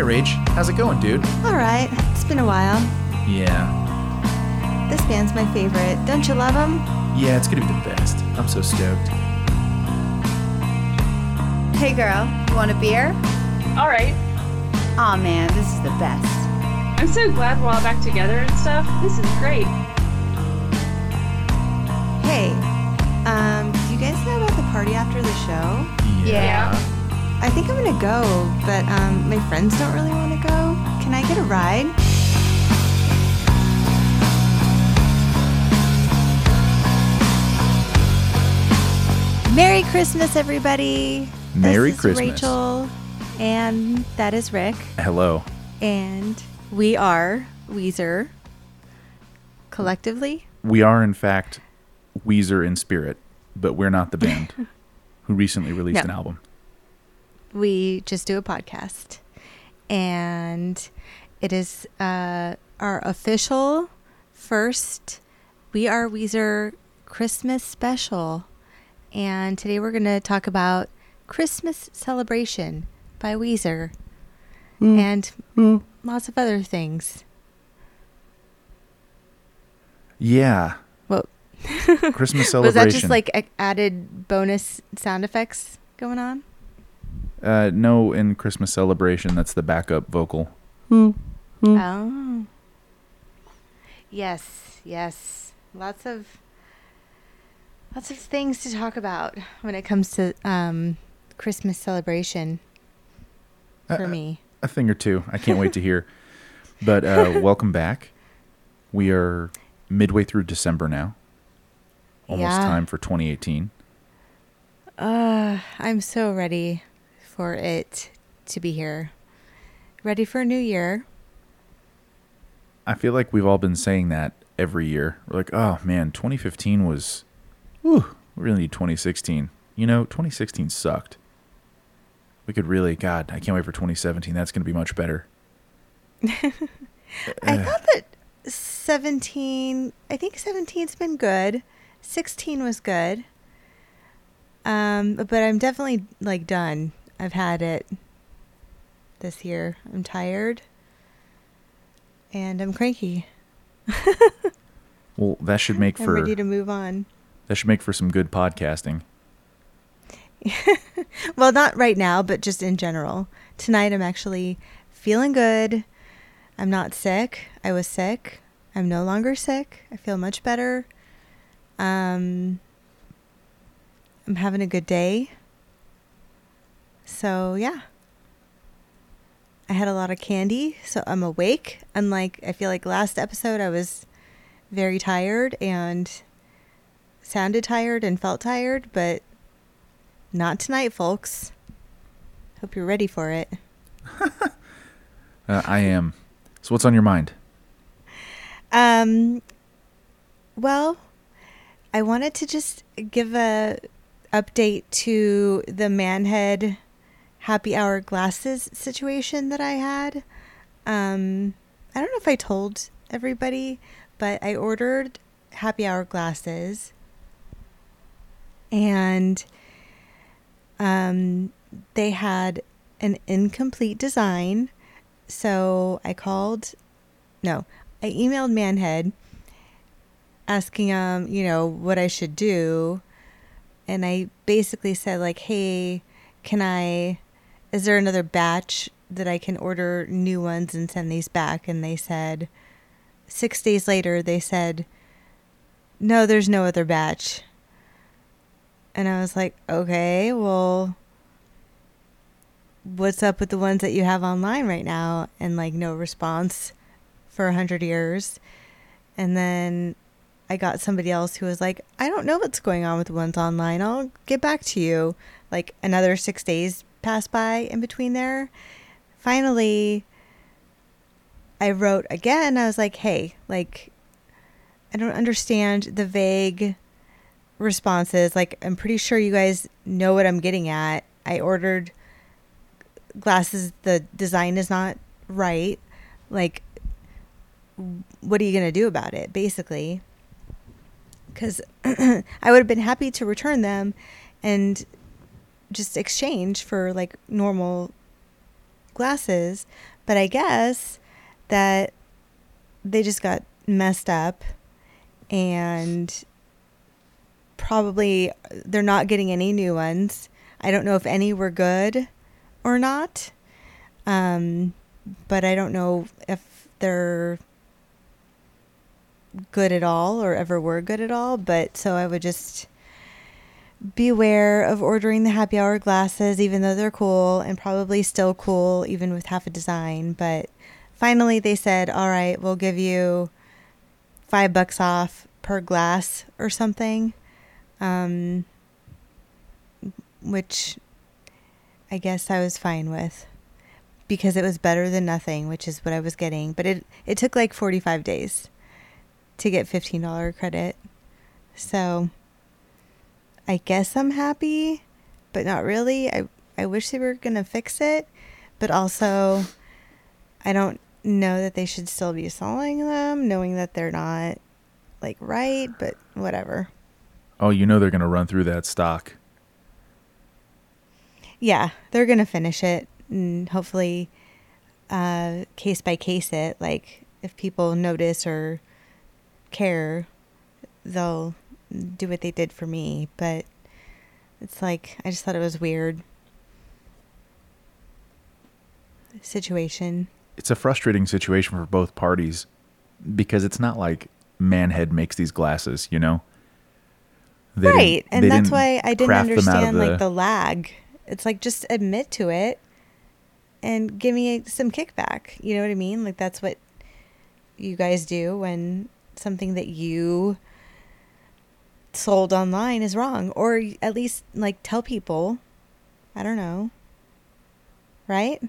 Hey, Rach, how's it going, dude? All right, it's been a while. Yeah. This band's my favorite. Don't you love them? Yeah, it's gonna be the best. I'm so stoked. Hey girl, you want a beer? All right. Aw man, this is the best. I'm so glad we're all back together and stuff. This is great. Hey, um, do you guys know about the party after the show? Yeah. I think I'm gonna go, but um, my friends don't really want to go. Can I get a ride? Merry Christmas, everybody. Merry this is Christmas. Rachel, and that is Rick, Hello. and we are Weezer. Collectively, We are, in fact, Weezer in spirit, but we're not the band who recently released No. an album. We just do a podcast. And it is uh, our official first we are weezer christmas special. And today we're going to talk about christmas celebration by weezer and lots of other things. Yeah. well Christmas celebration. was that just like added bonus sound effects going on Uh, no, in Christmas celebration, that's the backup vocal. Oh. Yes, yes. Lots of lots of things to talk about when it comes to um Christmas celebration for Uh, me. A thing or two. I can't wait to hear. But uh, welcome back. We are midway through December now. Almost Yeah. time for 2018. Uh, I'm so ready for it to be here. Ready for a new year. I feel like we've all been saying that every year. We're like, oh man, 2015 was, whew, we really need 2016. You know, 2016 sucked. We could really, God, I can't wait for 2017. That's going to be much better. I thought that 17, I think 17's been good. 16 was good. Um, but I'm definitely like done. I've had it this year. I'm tired and I'm cranky. Well, that should make I'm for ready to move on. that should make for some good podcasting. Well, not right now, but just in general. Tonight I'm actually feeling good. I'm not sick. I was sick. I'm no longer sick. I feel much better. Um I'm having a good day. So, yeah. I had a lot of candy, so I'm awake. Unlike I feel like last episode I was very tired and sounded tired and felt tired, but not tonight, folks. Hope you're ready for it. Uh, I am. So, what's on your mind? Um, well, I wanted to just give a update to the Manhead happy hour glasses situation that I had. Um, I don't know if I told everybody, but I ordered happy hour glasses and um, they had an incomplete design. So I called, no, I emailed Manhead asking um, you know, what I should do. And I basically said like, "Hey, can I is there another batch that I can order new ones and send these back?" And they said 6 days later they said, "No, there's no other batch." And I was like, "Okay, well, what's up with the ones that you have online right now?" And like no response for a hundred years. And then I got somebody else who was like, I don't know what's going on with the ones online. I'll get back to you. Like another six days passed by in between there. Finally, I wrote again. I was like, hey, like, I don't understand the vague responses. Like, I'm pretty sure you guys know what I'm getting at. I ordered glasses, the design is not right. Like, what are you going to do about it, basically? Because I would have been happy to return them and just exchange for like normal glasses, but I guess that they just got messed up and probably they're not getting any new ones. I don't know if any were good or not. Um, but I don't know if they're good at all or ever were good at all. But so I would just beware of ordering the happy hour glasses, even though they're cool and probably still cool, even with half a design. But finally, they said, all right, we'll give you five bucks off per glass or something. Um, which I guess I was fine with because it was better than nothing, which is what I was getting. But it it took like 45 days to get $15 credit. So I guess I'm happy, but not really. I I wish they were going to fix it, but also I don't know that they should still be selling them knowing that they're not like right, but whatever. Oh, you know they're going to run through that stock. Yeah, they're going to finish it and hopefully uh, case by case it. Like if people notice or care, they'll do what they did for me. But it's like, I just thought it was weird situation. It's a frustrating situation for both parties because it's not like Manhead makes these glasses, you know? They right. And that's why I didn't craft them out of understand like the lag. It's like just admit to it and give me some kickback. You know what I mean? Like that's what you guys do when something that you sold online is wrong or at least like tell people. I don't know. Right?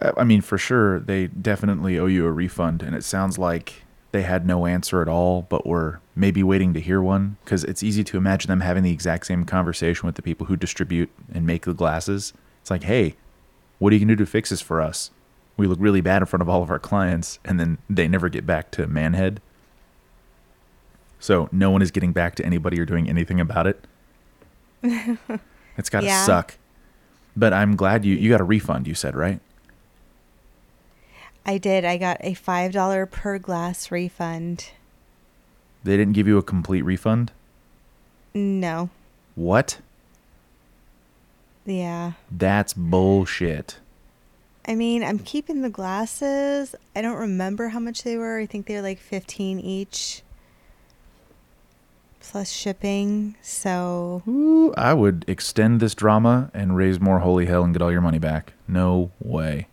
Uh, I mean, for sure, they definitely owe you a refund, and it sounds like they had no answer at all, but were maybe waiting to hear one. Because it's easy to imagine them having the exact same conversation with the people who distribute and make the glasses. It's like, hey, what are you gonna do to fix this for us? We look really bad in front of all of our clients, and then they never get back to Manhead. So no one is getting back to anybody or doing anything about it. it's gotta Yeah. suck. But I'm glad you you got a refund. You said right. I did. I got a $5 per glass refund. They didn't give you a complete refund? No. What? Yeah. That's bullshit. I mean, I'm keeping the glasses. I don't remember how much they were. I think they were like 15 each plus shipping. So, Ooh, I would extend this drama and raise more holy hell and get all your money back. No way.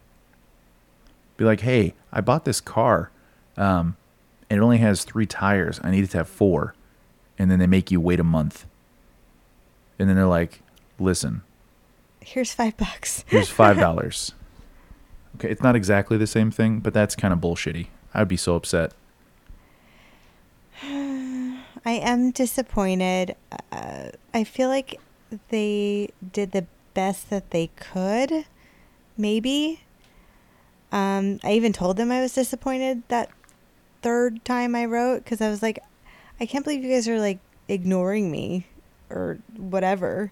Be like, hey, I bought this car, um, and it only has three tires. I need it to have four. And then they make you wait a month. And then they're like, listen, here's 5 bucks. here's five dollars. okay, it's not exactly the same thing, but that's kind of bullshitty. I'd be so upset. I am disappointed. Uh, I feel like they did the best that they could. Maybe. Um, I even told them I was disappointed that third time I wrote because I was like, I can't believe you guys are like ignoring me or whatever.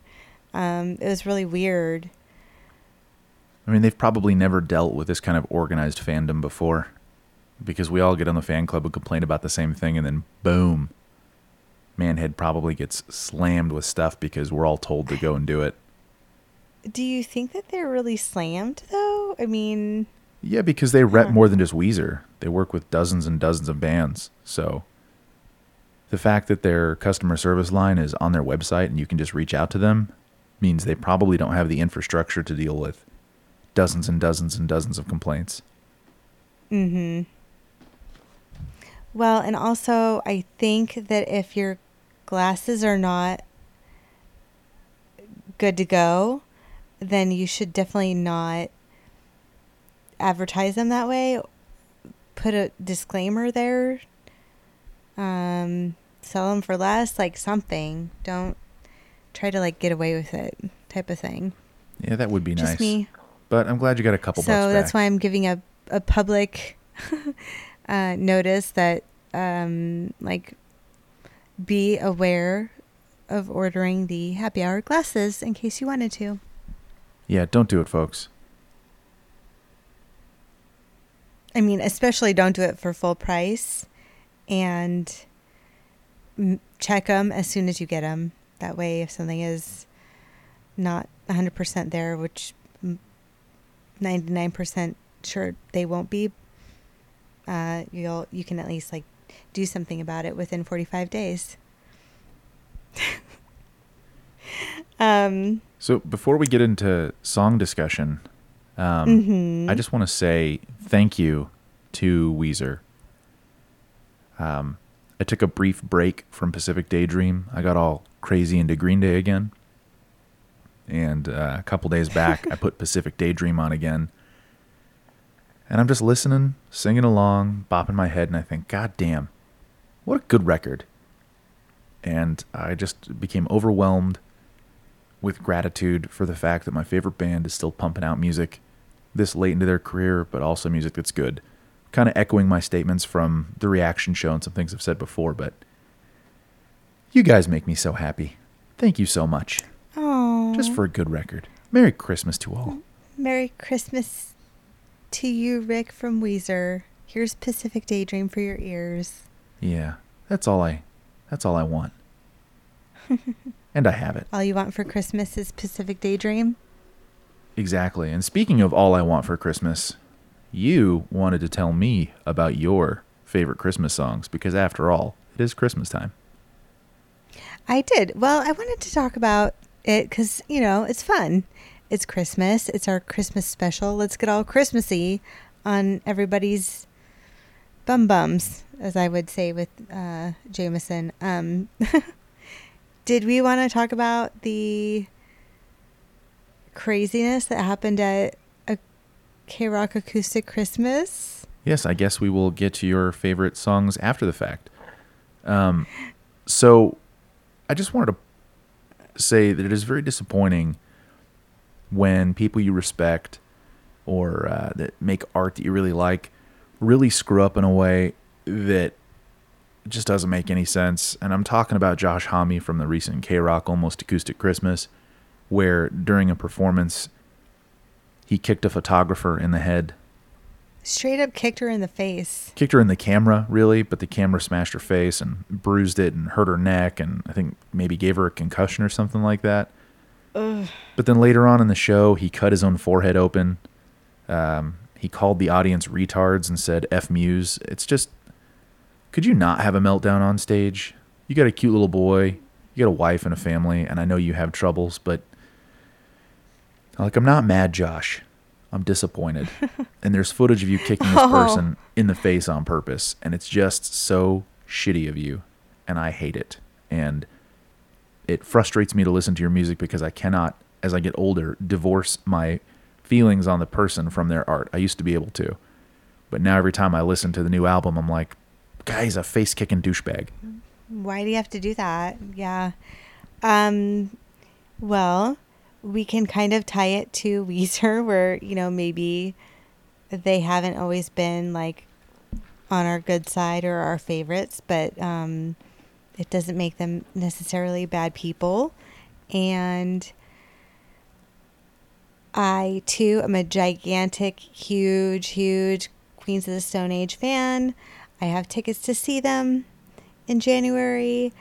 Um, it was really weird. I mean, they've probably never dealt with this kind of organized fandom before because we all get on the fan club and complain about the same thing, and then boom, Manhead probably gets slammed with stuff because we're all told to go and do it. Do you think that they're really slammed though? I mean, Yeah, because they rep Huh. more than just Weezer. They work with dozens and dozens of bands. So the fact that their customer service line is on their website and you can just reach out to them means they probably don't have the infrastructure to deal with dozens and dozens and dozens of complaints. Mm-hmm. Well, and also I think that if your glasses are not good to go, then you should definitely not advertise them that way. Put a disclaimer there. Um, sell them for less, like something. Don't try to like get away with it, type of thing. Yeah, that would be Just nice. me. But I'm glad you got a couple so bucks that's why I'm giving a a public uh, notice that um, like be aware of ordering the happy hour glasses in case you wanted to. Yeah, don't do it, folks. I mean, especially don't do it for full price and check them as soon as you get them. That way, if something is not 100% there, which 99% sure they won't be, uh, you'll you can at least like do something about it within 45 days. um, So before we get into song discussion, um, mhm. I just want to say thank you to Weezer. Um, I took a brief break from Pacific Daydream. I got all crazy into Green Day again. And uh, a couple days back, I put Pacific Daydream on again. And I'm just listening, singing along, bopping my head, and I think, God damn, what a good record. And I just became overwhelmed with gratitude for the fact that my favorite band is still pumping out music this late into their career, but also music that's good. Kind of echoing my statements from the reaction show and some things I've said before, but you guys make me so happy. Thank you so much. Aw. Just for a good record. Merry Christmas to all. Merry Christmas to you, Rick from Weezer. Here's Pacific Daydream for your ears. Yeah, that's all I that's all I want. and I have it. All you want for Christmas is Pacific Daydream. Exactly. And speaking of all I want for Christmas, you wanted to tell me about your favorite Christmas songs because after all, it is Christmas time. I did. Well, I wanted to talk about it because, you know, it's fun. It's Christmas. It's our Christmas special. Let's get all Christmassy on everybody's bum bums, as I would say with uh, Jameson. Um, did we want to talk about the craziness that happened at a KROQ Acoustic Christmas? Yes, I guess we will get to your favorite songs after the fact. Um, so I just wanted to say that it is very disappointing when people you respect or uh, that make art that you really like really screw up in a way that just doesn't make any sense. And I'm talking about Josh Homme from the recent KROQ Almost Acoustic Christmas, where during a performance, he kicked a photographer in the head Straight up kicked her in the face. kicked her in the camera really but the camera smashed her face and bruised it and hurt her neck and i think maybe gave her a concussion or something like that but then later on in the show he cut his own forehead open. Um, he called the audience retards and said f muse. It's just could you not have a meltdown on stage? You got a cute little boy you got a wife and a family and i know you have troubles but like i'm not mad josh. I'm disappointed. And there's footage of you kicking this Oh. person in the face on purpose and it's just so shitty of you and i hate it. And it frustrates me to listen to your music because i cannot as i get older divorce my feelings on the person from their art i used to be able to but now every time i listen to the new album i'm like guy he's a face kicking douchebag Why do you have to do that? Yeah. Um, well, we can kind of tie it to Weezer, where, you know, maybe they haven't always been like on our good side or our favorites, but um, it doesn't make them necessarily bad people. And I, too, am a gigantic, huge, huge Queens of the Stone Age fan. I have tickets to see them in January.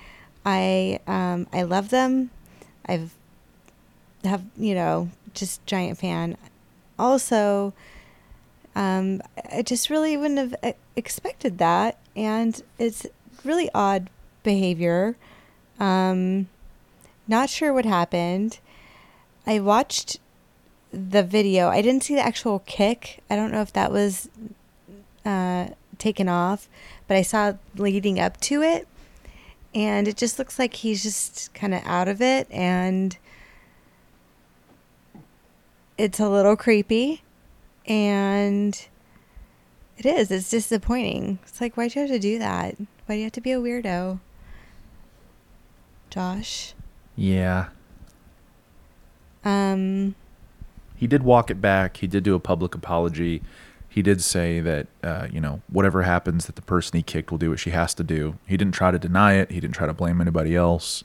I um, I love them. I've have you know just giant fan. Also, um, I just really wouldn't have e- expected that, and it's really odd behavior. Um, not sure what happened. I watched the video. I didn't see the actual kick. I don't know if that was uh, taken off, but I saw leading up to it, and it just looks like he's just kind of out of it, and it's a little creepy, and it is. It's disappointing. It's like, why'd you have to do that? Why do you have to be a weirdo? Josh. yeah Um, he did walk it back. He did do a public apology. He did say that, uh, you know, whatever happens, that the person he kicked will do what she has to do. He didn't try to deny it. He didn't try to blame anybody else.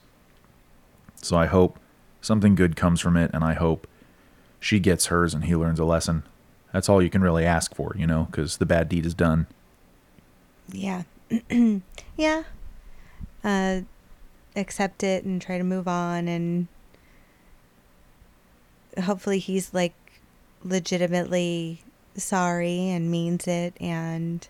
So I hope something good comes from it, and I hope she gets hers and he learns a lesson. That's all you can really ask for, you know, because the bad deed is done. Yeah. yeah. Uh, accept it and try to move on and hopefully he's like legitimately sorry and means it and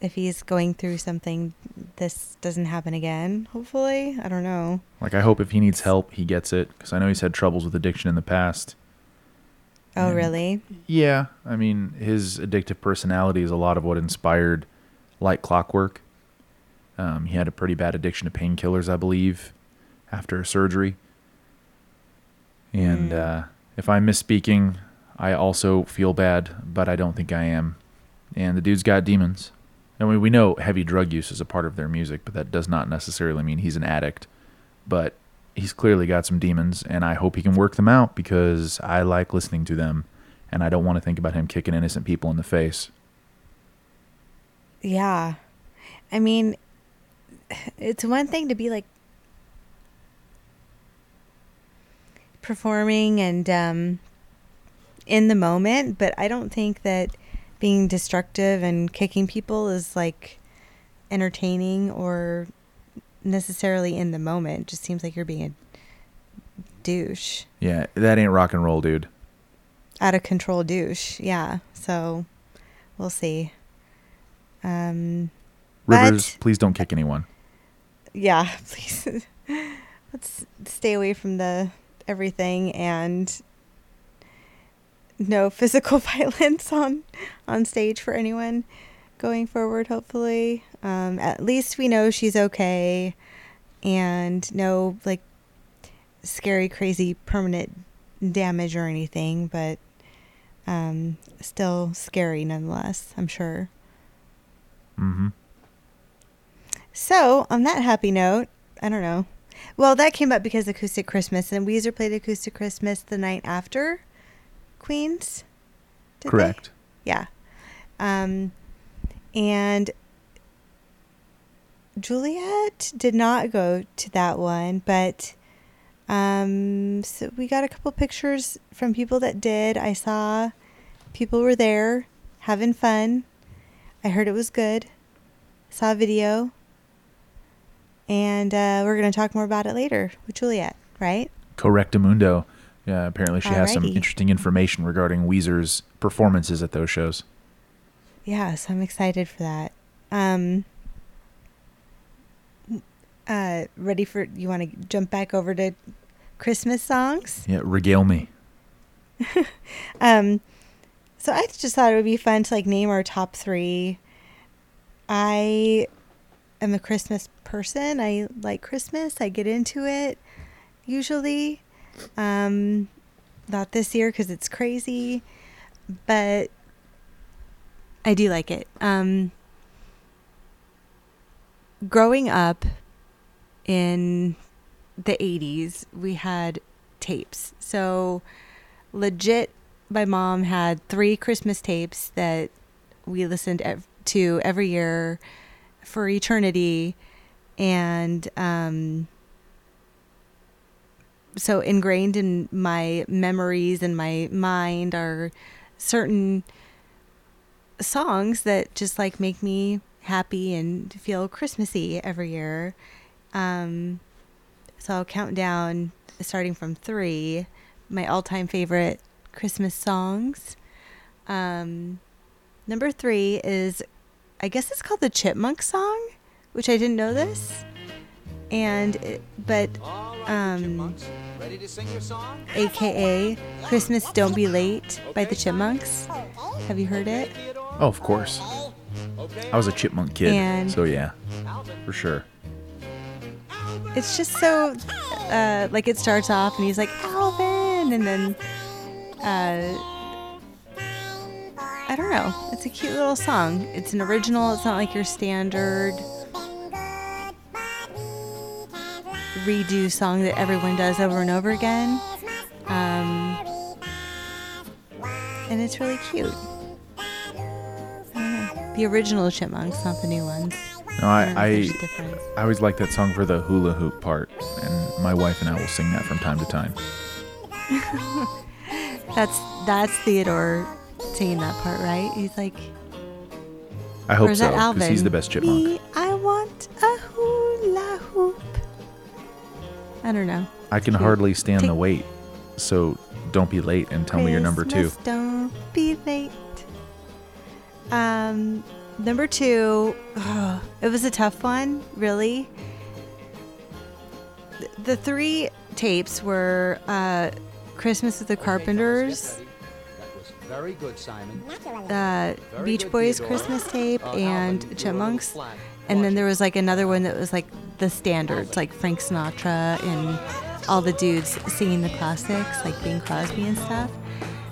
if he's going through something this doesn't happen again hopefully i don't know Like, I hope if he needs help, he gets it, because I know he's had troubles with addiction in the past. oh And- really Yeah, I mean, his addictive personality is a lot of what inspired Like Clockwork. Um, he had a pretty bad addiction to painkillers, I believe, after a surgery. And Mm. uh, if I'm misspeaking, I also feel bad, but I don't think I am. And the dude's got demons. I mean, we know heavy drug use is a part of their music, but that does not necessarily mean he's an addict. But he's clearly got some demons, and I hope he can work them out because I like listening to them, and I don't want to think about him kicking innocent people in the face. yeah i mean it's one thing to be like performing and um in the moment but i don't think that being destructive and kicking people is like entertaining or necessarily in the moment it just seems like you're being a douche Yeah, that ain't rock and roll, dude. out of control douche yeah so we'll see um Rivers, please don't kick anyone. Yeah please. Let's stay away from the everything and no physical violence on on stage for anyone going forward hopefully. Um at least we know she's okay and no like scary crazy permanent damage or anything but um still scary nonetheless i'm sure. Mm-hmm. So, on that happy note, I don't know. Well, that came up because Acoustic Christmas, and Weezer played Acoustic Christmas the night after Queens. did they? Correct. Yeah. Um, and Juliet did not go to that one, but um, so we got a couple pictures from people that did. I saw people were there having fun. I heard it was good. Saw a video. And uh, we're going to talk more about it later with Juliet, right? Correctamundo. Yeah, apparently she has some interesting information regarding Weezer's performances at those shows. Yeah, so I'm excited for that. Um, uh, ready for you? Want to jump back over to Christmas songs? Yeah, regale me. Um, so I just thought it would be fun to like name our top three. I am a Christmas person. I like Christmas. I get into it usually. Um, not this year because it's crazy, but I do like it. Um, growing up in the 80s, we had tapes. So, legit, my mom had three Christmas tapes that we listened to every year for eternity. And um, so, ingrained in my memories and my mind are certain songs that just like make me happy and feel Christmassy every year. Um, so I'll count down starting from three, my all time favorite Christmas songs. Um, number three is, I guess it's called the Chipmunk song, which I didn't know this. And, it, but, um, AKA Christmas Don't Be Late by the Chipmunks. Have you heard it? Oh, of course. I was a chipmunk kid, And- so yeah, for sure. It's just so, uh, like it starts off and he's like, Alvin, and then, uh, I don't know. It's a cute little song. It's an original. It's not like your standard redo song that everyone does over and over again. Um, and it's really cute. I. The original Chipmunks, not the new ones. No, I I, if I, difference. I always like that song for the hula hoop part, and my wife and I will sing that from time to time. That's that's Theodore singing that part, right? He's like, I hope so because he's the best chipmunk. Me, I want a hula hoop. I don't know. I can Cute. hardly stand the Take- wait, so don't be late and tell me you're number two. Christmas, Don't be late. Um, number two, ugh, it was a tough one, really. The three tapes were uh, Christmas with the Carpenters, That was very good, Simon. uh, Very Beach good, Boys Theodore. Christmas tape, Uh, and you Chipmunks. little flat. And then there was like another one that was like the standards, like Frank Sinatra and all the dudes singing the classics, like Bing Crosby and stuff.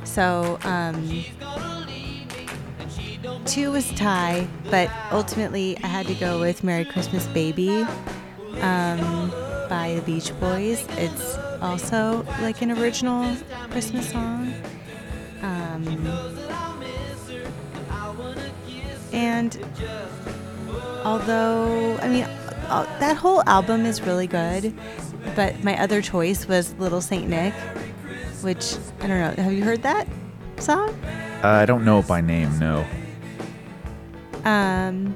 So, um, two was tie, but ultimately I had to go with Merry Christmas Baby um, by the Beach Boys. It's also like an original Christmas song. Um, and although I mean uh, that whole album is really good, but my other choice was Little Saint Nick, which I don't know. Have you heard that song? Uh, I don't know it by name. No. Um.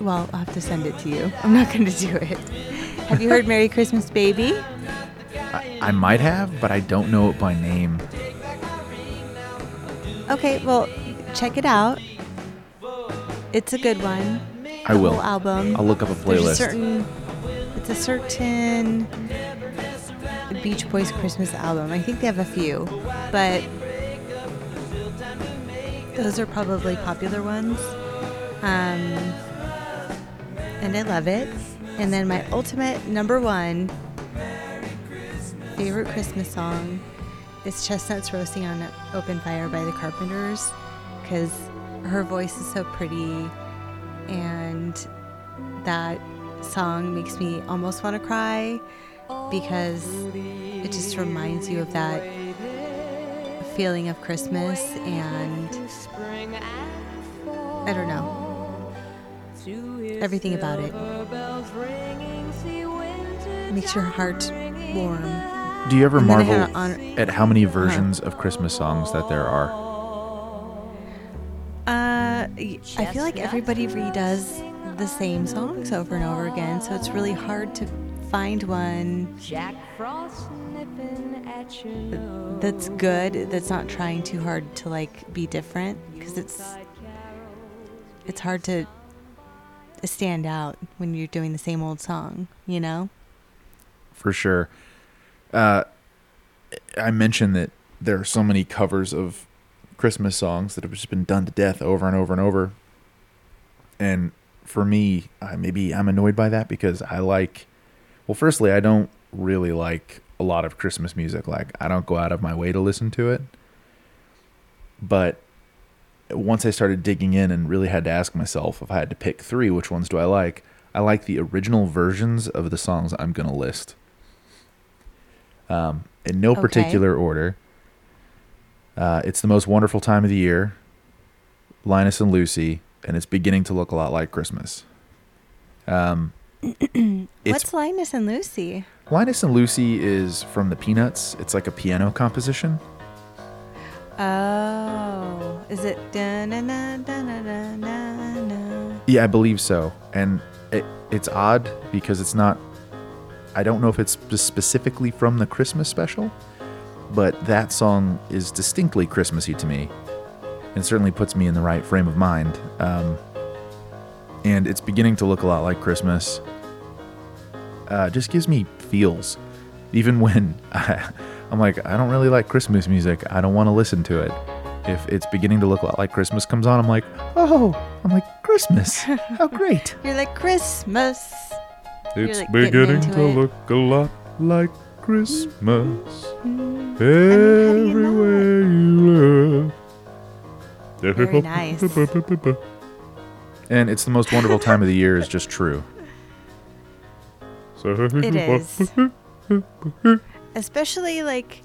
Well, I'll have to send it to you. I'm not going to do it. Have you heard Merry Christmas Baby? I, I might have, but I don't know it by name. Okay, well, check it out. It's a good one. I The will. Album. I'll look up a There's a playlist. certain. It's a certain Beach Boys Christmas album. I think they have a few, but those are probably popular ones. Um, and I love it. And then my ultimate number one favorite Christmas song is Chestnuts Roasting on an Open Fire by the Carpenters because her voice is so pretty and that song makes me almost want to cry because it just reminds you of that feeling of Christmas and I don't know everything about it makes your heart warm. Do you ever And then I marvel had an honor- at how many versions of Christmas songs that there are? Uh, I feel like everybody redoes the same songs over and over again, so it's really hard to find one Jack Frost nipping at your nose. that's good that's not trying too hard to like be different because it's it's hard to stand out when you're doing the same old song, you know? For sure. Uh, I mentioned that there are so many covers of Christmas songs that have just been done to death over and over and over. And for me, I, maybe I'm annoyed by that because I like, well, firstly, I don't really like a lot of Christmas music. Like, I don't go out of my way to listen to it. But once I started digging in and really had to ask myself if I had to pick three, which ones do I like? I like the original versions of the songs I'm going to list. Um, in no Okay. particular order. Uh, it's the most wonderful time of the year. Linus and Lucy, and it's beginning to look a lot like Christmas. Um, What's Linus and Lucy? Linus and Lucy is from the Peanuts. It's like a piano composition. Oh, is it? Yeah, I believe so. And it, it's odd because it's not. I don't know if it's specifically from the Christmas special, but that song is distinctly Christmassy to me, and certainly puts me in the right frame of mind. Um, and it's beginning to look a lot like Christmas. Uh, just gives me feels, even when I, I'm like, I don't really like Christmas music. I don't want to listen to it. If it's beginning to look a lot like Christmas comes on, I'm like, oh, I'm like Christmas. How great! You're like Christmas. You're, It's like, beginning to it. look a lot like Christmas mm. And how do you know everywhere you look. Very nice. And it's the most wonderful time of the year is just true. It is. Especially like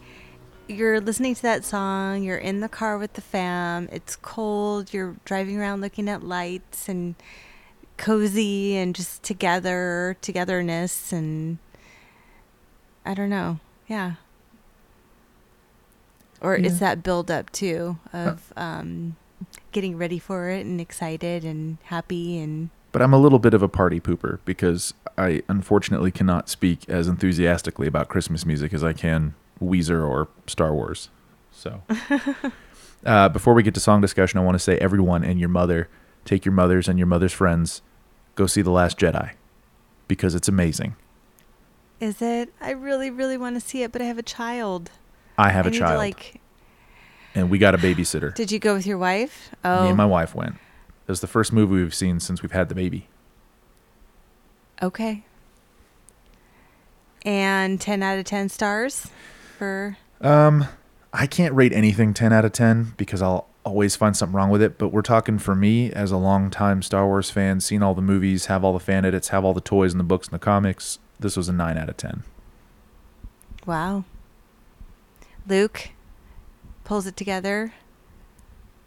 you're listening to that song, you're in the car with the fam, it's cold, you're driving around looking at lights and cozy and just together, togetherness and I don't know. Yeah. or Yeah. it's that build up too of um, getting ready for it and excited and happy and But I'm a little bit of a party pooper because I unfortunately cannot speak as enthusiastically about Christmas music as I can Weezer or Star Wars. So, uh, before we get to song discussion, I want to say everyone and your mother, take your mothers and your mother's friends, go see The Last Jedi because it's amazing. is it? I really, really want to see it, but I have a child. I have I a child like, and we got a babysitter. did you go with your wife? Oh, Me and my wife went. It was the first movie we've seen since we've had the baby. okay. And ten out of ten stars for Um, I can't rate anything 10 out of 10 because I'll always find something wrong with it. But we're talking for me as a longtime Star Wars fan, seen all the movies, have all the fan edits, have all the toys and the books and the comics. This was a 9 out of 10. wow. Luke pulls it together.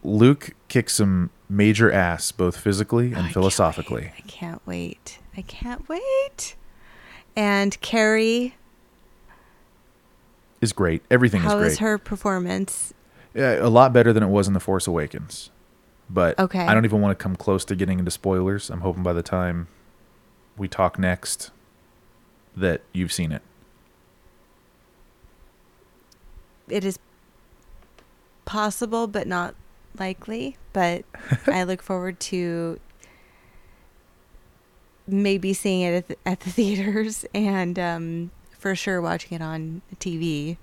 Luke kicks some major ass, both physically Oh, I and can't philosophically. I can't wait. I can't wait. And Carrie, Is great. Everything how is great. is her performance? Yeah, a lot better than it was in The Force Awakens. But Okay. I don't even want to come close to getting into spoilers. I'm hoping by the time we talk next that you've seen it. It is possible, but not likely. But I look forward to maybe seeing it at the, at the theaters and um, for sure watching it on TV.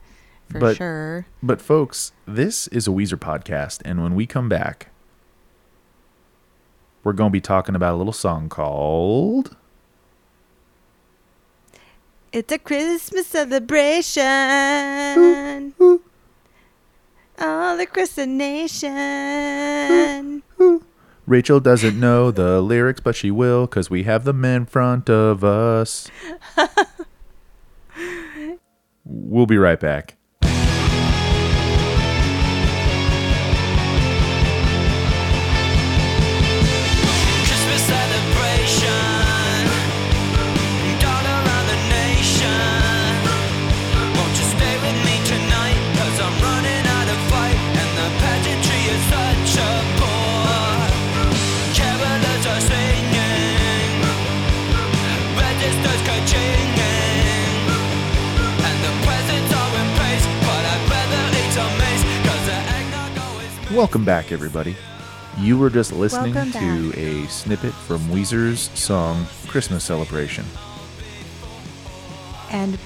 For But- sure. But folks, this is a Weezer podcast, and when we come back, we're going to be talking about a little song called It's a Christmas celebration. All across the nation. Rachel doesn't know the lyrics, but she will because we have them in front of us. we'll be right back. Welcome back, everybody. You were just listening Welcome to back. a snippet from Weezer's song Christmas Celebration. And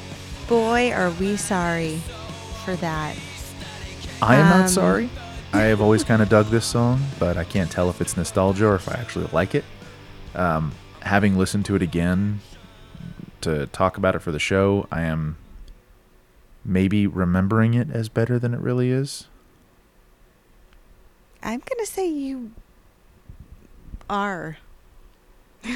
boy, are we sorry for that. I am Um, not sorry. I have always kind of dug this song, but I can't tell if it's nostalgia or if I actually like it. Um, having listened to it again to talk about it for the show, I am maybe remembering it as better than it really is. I'm going to say you are.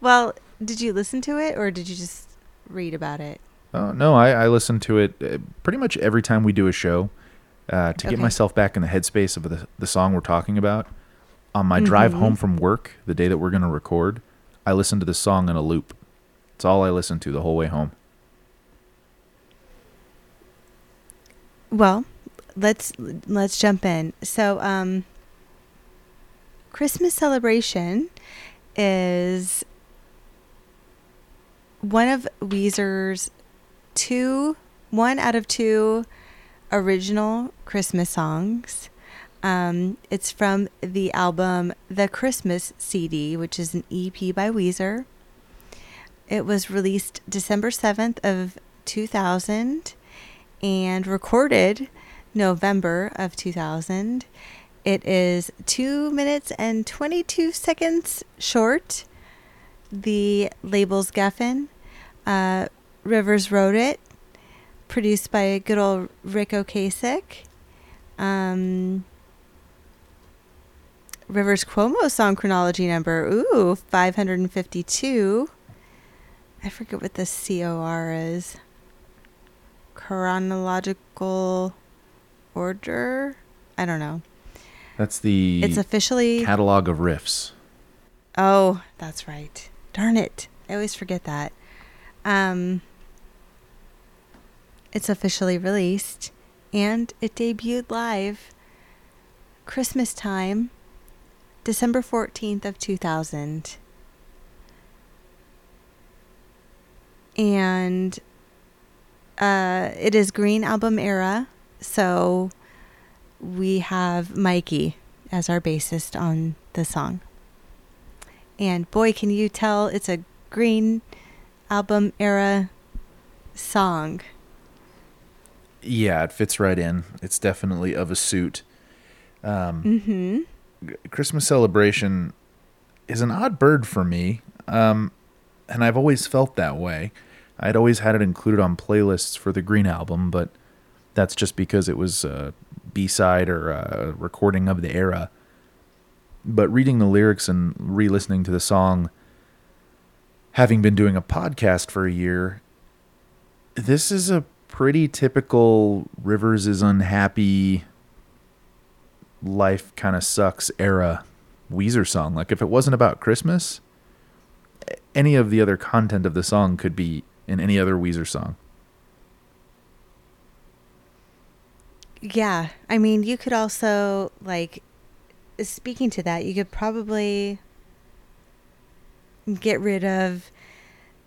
well, did you listen to it or did you just read about it? Oh no, I, I listen to it uh, pretty much every time we do a show uh, to get Okay. myself back in the headspace of the the song we're talking about. On my drive Mhm. home from work, the day that we're going to record, I listen to this song in a loop. It's all I listen to the whole way home. Well, let's let's jump in. So, um Christmas celebration is one of Weezer's two one out of two original Christmas songs. Um, it's from the album The Christmas CD, which is an EP by Weezer. It was released December 7th of 2000 and recorded November of 2000. It is 2 minutes and 22 seconds short. The label's Geffen. Uh, Rivers wrote it. Produced by good old Ric Ocasek. Um, Rivers Cuomo song chronology number. Ooh, 552. I forget what the COR is. Chronological order? I don't know. That's the It's officially. catalog of riffs. Oh, that's right. Darn it. I always forget that. Um, it's officially released and it debuted live Christmas time, December 14th of 2000. And uh, it is Green Album era, so we have Mikey as our bassist on the song. And boy, can you tell it's a Green Album era song. Yeah, it fits right in. It's definitely of a suit. Um, Mm-hmm. Christmas celebration is an odd bird for me, um, and I've always felt that way. I'd always had it included on playlists for the Green album, but that's just because it was a B-side or a recording of the era. But reading the lyrics and re-listening to the song, having been doing a podcast for a year, this is a pretty typical Rivers is unhappy life kind of sucks era Weezer song. Like if it wasn't about Christmas, any of the other content of the song could be in any other Weezer song. Yeah, I mean, you could also like speaking to that, you could probably get rid of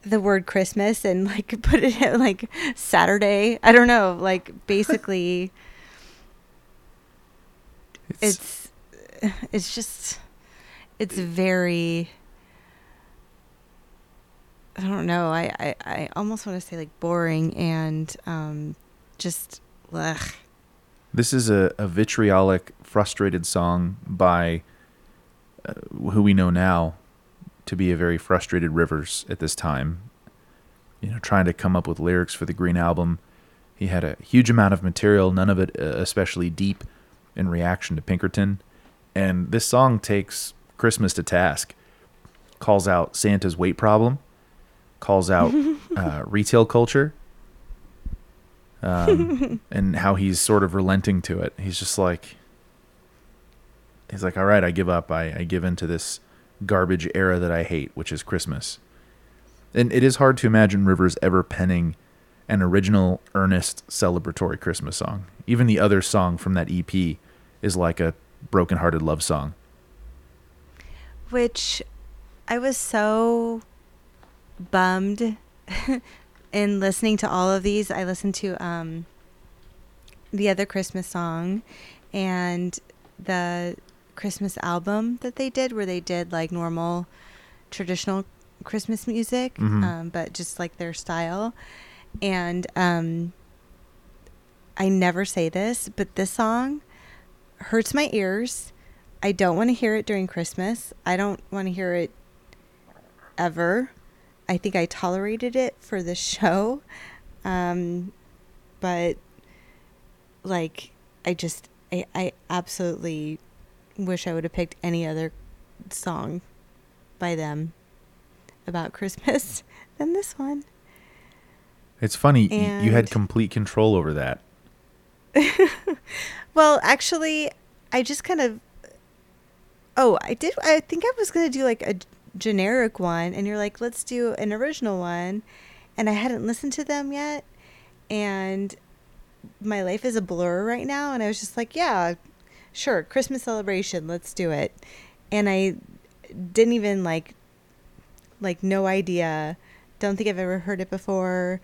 the word Christmas and like put it at like Saturday. I don't know, like basically it's it's just it's very I don't know. I, I, I almost want to say like boring and um just ugh. This is a, a vitriolic, frustrated song by uh, who we know now to be a very frustrated Rivers at this time. You know, trying to come up with lyrics for the Green album. He had a huge amount of material, none of it uh, especially deep in reaction to Pinkerton. And this song takes Christmas to task, calls out Santa's weight problem, calls out uh, retail culture, um, and how he's sort of relenting to it. He's just like, he's like, all right, I give up. I, I give into this garbage era that I hate, which is Christmas. And it is hard to imagine Rivers ever penning an original, earnest, celebratory Christmas song. Even the other song from that EP is like a broken-hearted love song. which I was so bummed in listening to all of these. I listened to um, the other Christmas song and the Christmas album that they did, where they did like normal traditional Christmas music, Mhm. um, but just like their style. And um, I never say this, but this song hurts my ears. I don't want to hear it during Christmas. I don't want to hear it ever. I think I tolerated it for the show. Um, but like I just I, I absolutely wish I would have picked any other song by them about Christmas than this one. It's funny, y- you had complete control over that. Well, actually, I just kind of. Oh, I did. I think I was going to do like a generic one, and you're like, let's do an original one. And I hadn't listened to them yet. And my life is a blur right now. And I was just like, yeah, sure, Christmas celebration, let's do it. And I didn't even like, like, no idea. Don't think I've ever heard it before.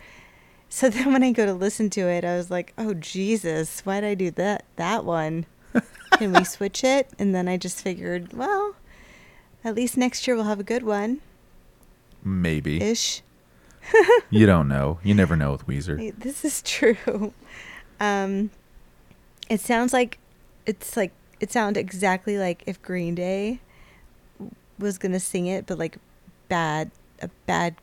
So then when I go to listen to it, I was like, "Oh Jesus, why did I do that that one? Can we switch it?" And then I just figured, well, at least next year we'll have a good one Maybe. ish. you don't know. You never know with Weezer. This is true. Um, it sounds like it's like it sounds exactly like if Green Day was gonna sing it, but like bad, a bad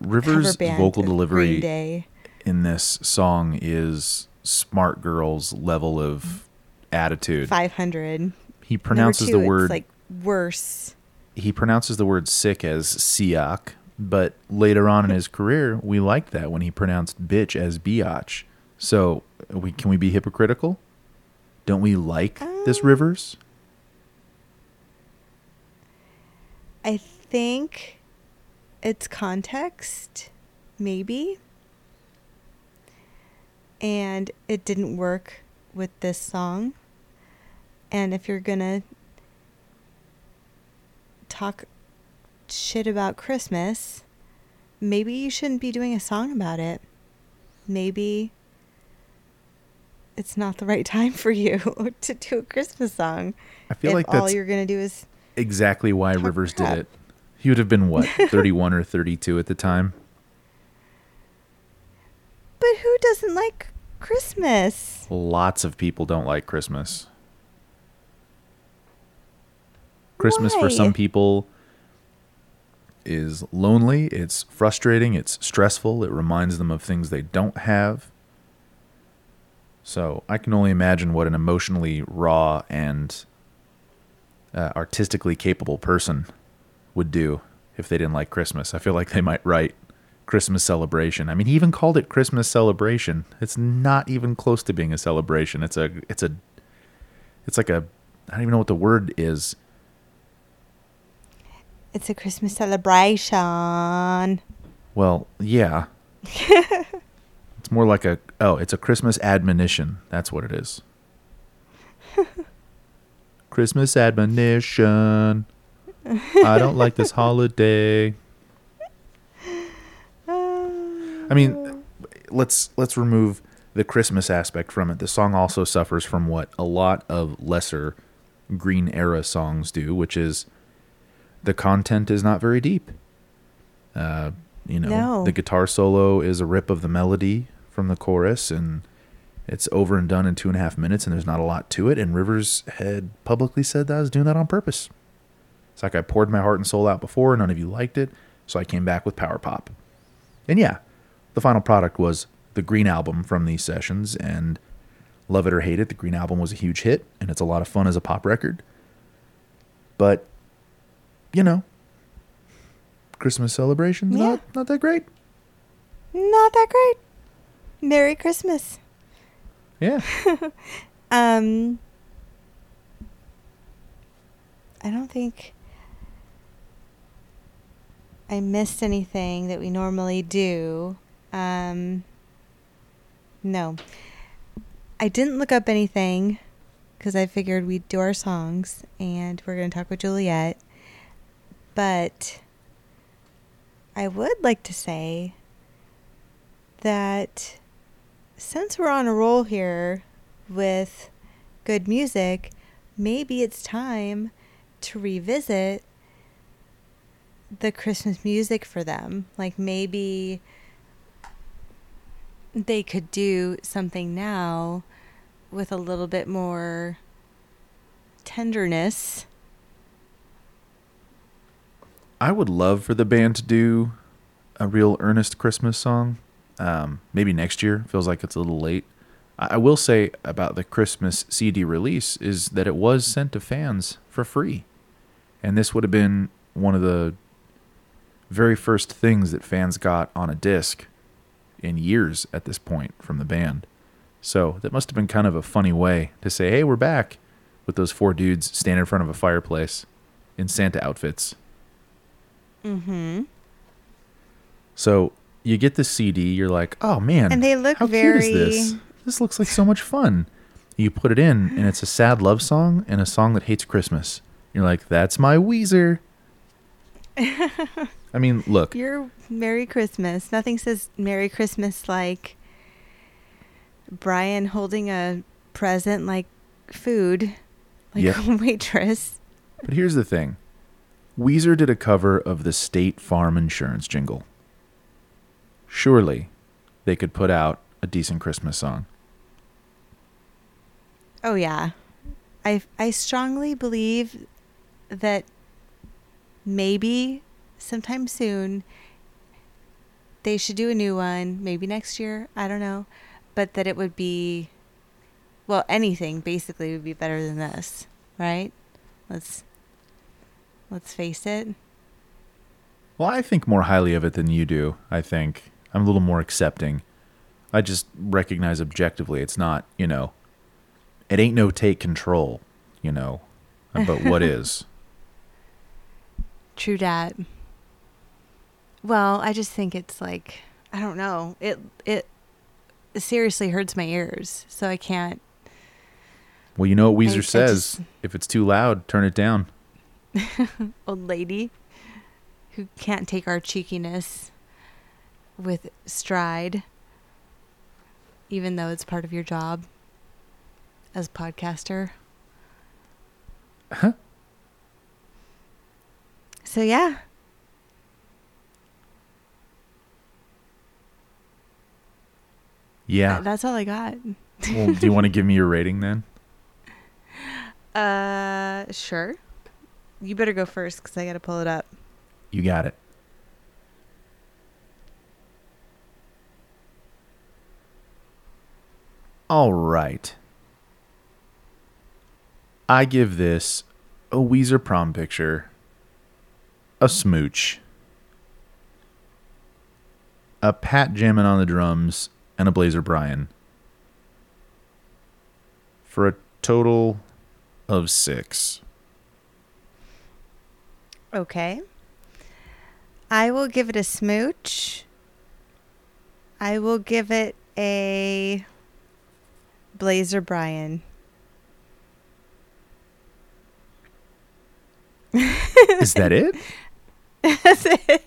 Rivers' vocal delivery in this song is smart girl's level of attitude. Five hundred. He pronounces the word like worse. he pronounces the word sick as siak, but later on in his career, we liked that when he pronounced bitch as biatch. So, we can we be hypocritical? Don't we like this Um, Rivers? I think it's context, maybe. and it didn't work with this song. And if you're gonna talk shit about Christmas, maybe you shouldn't be doing a song about it. Maybe it's not the right time for you to do a Christmas song. I feel like all you're gonna do is exactly why Rivers crap. did it. He would have been what, 31 or 32 at the time? But who doesn't like Christmas? Lots of people don't like Christmas. Christmas for some people is lonely, it's frustrating, it's stressful, it reminds them of things they don't have. So I can only imagine what an emotionally raw and uh, artistically capable person would do if they didn't like Christmas. I feel like they might write Christmas celebration. I mean, he even called it Christmas celebration. It's not even close to being a celebration. It's a it's a it's like a I don't even know what the word is. It's a Christmas celebration. Well, yeah. it's more like a oh, it's a Christmas admonition. That's what it is. Christmas admonition. I don't like this holiday. I mean, let's let's remove the Christmas aspect from it. The song also suffers from what a lot of lesser Green era songs do, which is the content is not very deep. Uh, you know, No. the guitar solo is a rip of the melody from the chorus, and it's over and done in two and a half minutes, and there's not a lot to it. And Rivers had publicly said that I was doing that on purpose. It's like I poured my heart and soul out before, none of you liked it, so I came back with Power Pop. And yeah, the final product was the Green album from these sessions, and love it or hate it, the Green album was a huge hit, and it's a lot of fun as a pop record. But, you know, Christmas celebrations Yeah. not not that great. Not that great. Merry Christmas. Yeah, Um I don't think I missed anything that we normally do. Um no. I didn't look up anything because I figured we'd do our songs and we're going to talk with Juliet. But I would like to say that since we're on a roll here with good music, maybe it's time to revisit the Christmas music for them. Like maybe they could do something now with a little bit more tenderness. I would love for the band to do a real earnest Christmas song. Um, maybe next year. Feels like it's a little late. I, I will say about the Christmas CD release is that it was sent to fans for free, and this would have been one of the very first things that fans got on a disc in years at this point from the band. So that must have been kind of a funny way to say, "Hey, we're back," with those four dudes standing in front of a fireplace in Santa outfits. Mm-hmm. So you get the CD, you're like, oh man, And they look how very- cute is this? This looks like so much fun. You put it in, and it's a sad love song and a song that hates Christmas. You're like, that's my Weezer. I mean, look, Your Merry Christmas. Nothing says Merry Christmas like Brian holding a present like food, like Yeah. a waitress. but here's the thing Weezer did a cover of the State Farm Insurance jingle. Surely they could put out a decent Christmas song. Oh yeah. I I strongly believe that maybe sometime soon they should do a new one, maybe next year, I don't know, but that it would be well, anything basically would be better than this, right? Let's let's face it. Well, I think more highly of it than you do. I think I'm a little more accepting. I just recognize objectively it's not, you know, it ain't no take control, you know, but what is? True dat. Well, I just think it's like I don't know. It it seriously hurts my ears, so I can't. Well, you know what Weezer I says. just- If it's too loud, turn it down. Old lady who can't take our cheekiness with stride, even though it's part of your job as podcaster. Huh? So yeah, Yeah. tha- that's all I got. well, do you want to give me your rating then? Uh, sure. You better go first because I got to pull it up. You got it. All right. I give this a Weezer prom picture, a smooch, a Pat jamming on the drums, and a Blazer Brian. For a total of six. Okay. I will give it a smooch. I will give it a Blazer Brian. Is that it? That's it.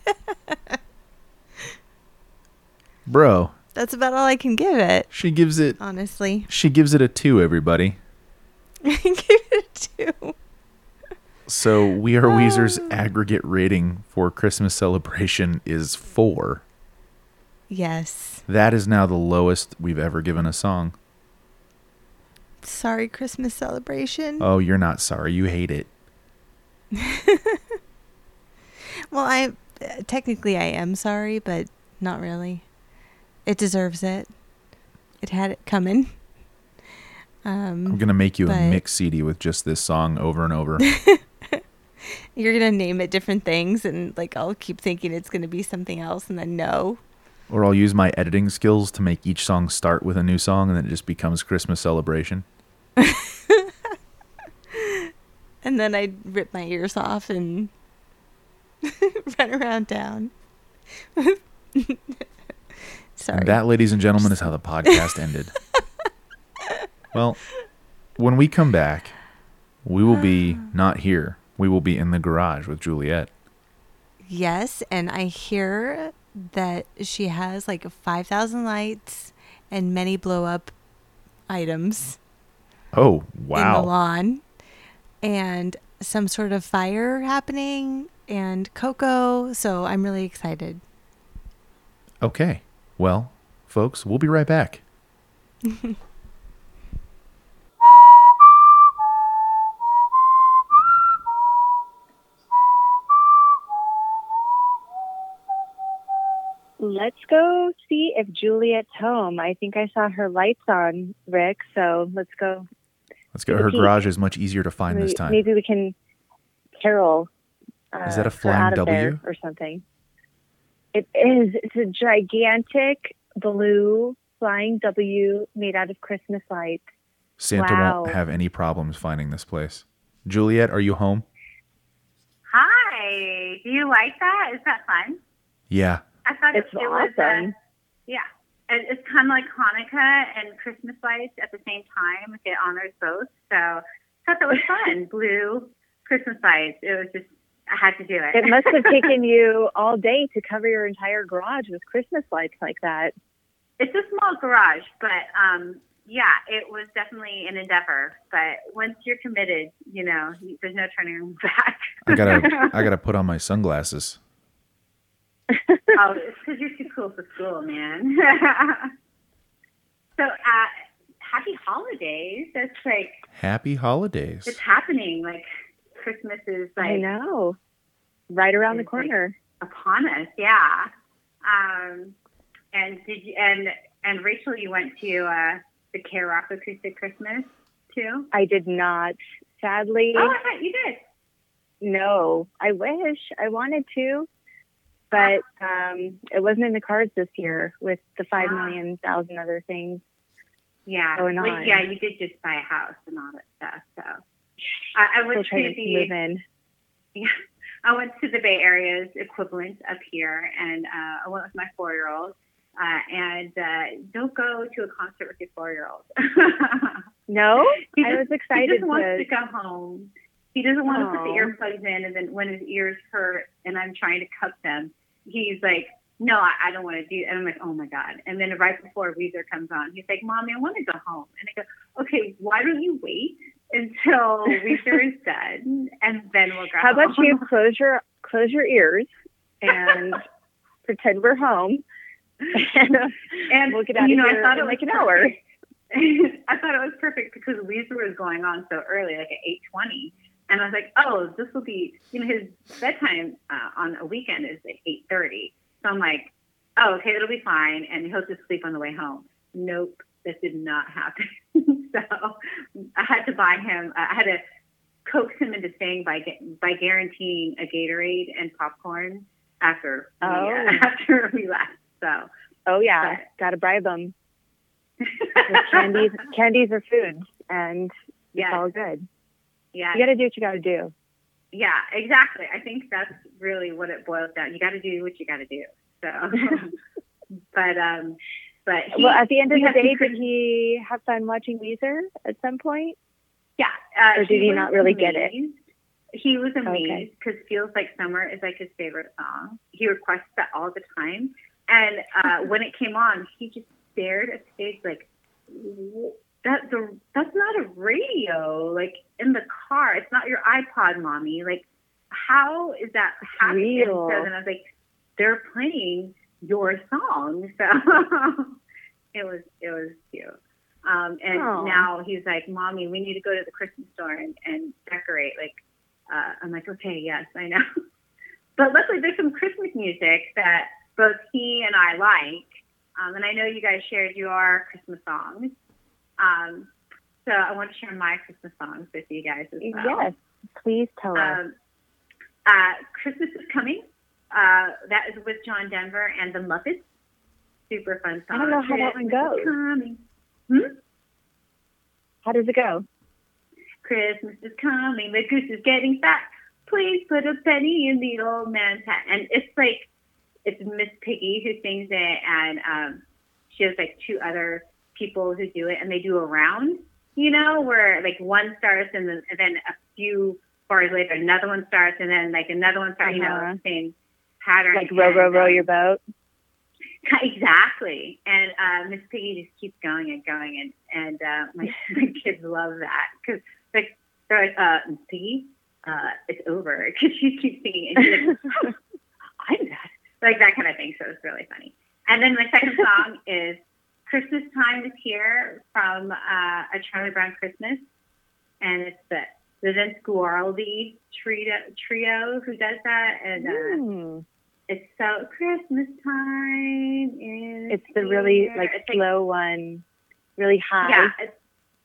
Bro, That's about all I can give it, she gives it honestly. she gives it a 2 everybody. give it a two. So We Are Weezer's aggregate rating for Christmas celebration is 4. Yes. That is now the lowest we've ever given a song. Sorry, Christmas celebration. Oh, you're not sorry. You hate it. Well, I technically I am sorry, but not really. It deserves it. It had it coming. I'm Um, going to make you a mix CD with just this song over and over. you're gonna name it different things, and like I'll keep thinking it's gonna be something else, and then no. or I'll use my editing skills to make each song start with a new song and then it just becomes Christmas celebration. And then I'd rip my ears off and run around town. Sorry. And that, ladies and gentlemen, is how the podcast ended. well, when we come back, we will be not here. We will be in the garage with Juliet. yes, and I hear that she has like 5,000 lights and many blow up items Oh, wow. in the lawn and some sort of fire happening and Coco. So I'm really excited. Okay. Well, folks, we'll be right back. if Juliet's home. I think I saw her lights on, Rick. So let's go. Let's go. Her peek. garage is much easier to find this time. Maybe we can carol. Uh, Is that a flying out of W? or something? It is. It's a gigantic blue flying W made out of Christmas lights. Santa Wow. won't have any problems finding this place. Juliet, are you home? Hi. Do you like that? Is that fun? Yeah. I thought It's it, it was awesome. Yeah. It, it's kind of like Hanukkah and Christmas lights at the same time. It honors both. So I thought that was fun. Blue Christmas lights. It was just I had to do it. It must have taken you all day to cover your entire garage with Christmas lights like that. it's a small garage, but um, yeah, it was definitely an endeavor. But once you're committed, you know, there's no turning back. I gotta I gotta put on my sunglasses. Oh, it's because you're too cool for school, man. so, uh, happy holidays. That's like, Happy holidays. it's happening. Like, Christmas is I know. Right around the It's like- corner. upon us. Yeah. Um, and did you, and, and Rachel, you went to, uh, the KROQ Acoustic Christmas too? I did not. Sadly, Oh, I thought you did. no. I wish I wanted to, but um, it wasn't in the cards this year with the five Ah. million thousand other things. Yeah. Going on. yeah, you did just buy a house and all that stuff. So I, I Still went to trying to the, move in. Yeah, I went to the Bay Area's equivalent up here, and uh, I went with my four-year-old, Uh, and uh, don't go to a concert with your four-year-old. No, He I just- was he excited just wants to. to go home. He doesn't want to put the earplugs in, and then when his ears hurt and I'm trying to cup them, he's like, "No, I, I don't want to do." And I'm like, "Oh my god!" And then right before Weezer comes on, he's like, "Mommy, I want to go home." And I go, "Okay, why don't you wait until Weezer is done, and then we'll go." How about home." you close your close your ears and pretend we're home, and, uh, And we'll get out you of know, here I thought it like an hour. I thought it was perfect because Weezer was going on so early, like at eight twenty, and I was like, "Oh, this will be." You know, his bedtime uh, on a weekend is at eight thirty, so I'm like, "Oh, okay, it'll be fine," and he'll just sleep on the way home. Nope, that did not happen. so I had to buy him. uh, I had to coax him into staying by by guaranteeing a Gatorade and popcorn after we, uh, Oh. after we left. So. Oh yeah, But- got to bribe them. candies, candies are food and it's Yeah, all good. Yeah, You got to do what you got to do. yeah, exactly. I think that's really what it boils down. You got to do what you got to do. So, but um, but he, well, at the end of the day, did he have fun watching Weezer at some point? yeah, uh, or did he was not really get it? He was Okay. amazed because "Feels Like Summer" is like his favorite song. He requests that all the time, and uh, when it came on, he just stared at the stage like, "Wh- "That the that's not a radio. Like in the car, it's not your iPod, mommy. Like, how is that happening?" And Real. then I was like, "They're playing your song." So it was it was cute. Um, and Aw. now he's like, "Mommy, we need to go to the Christmas store and, and decorate." Like, uh, I'm like, "Okay, yes, I know." but luckily, there's some Christmas music that both he and I like, um, and I know you guys shared your Christmas songs. Um, so I want to share my Christmas songs with you guys as well. Yes, please tell us. Um, uh, Christmas is coming. Uh, that is with John Denver and the Muppets. Super fun song. I don't know how that one goes. Coming. Hmm? How does it go? Christmas is coming. The goose is getting fat. Please put a penny in the old man's hat. And it's like, it's Miss Piggy who sings it, and um, she has like two other people who do it, and they do a round, you know, where like one starts and then, and then a few bars later, another one starts, and then like another one starts, you Uh-huh. know, same pattern. Like row, row, row um, your boat. Exactly. And uh, Miss Piggy just keeps going and going, and and uh, my, my kids love that because like they're like, uh, Miss Piggy, uh, it's over because she keeps singing and she's like, "Oh, I do that, like that kind of thing. So it's really funny. And then my second song is Christmas Time is Here from uh, a Charlie Brown Christmas, and it's the the Vince Guaraldi trio, trio who does that, and uh, Mm. it's so Christmas time It's the really like It's slow one, really high. yeah, it's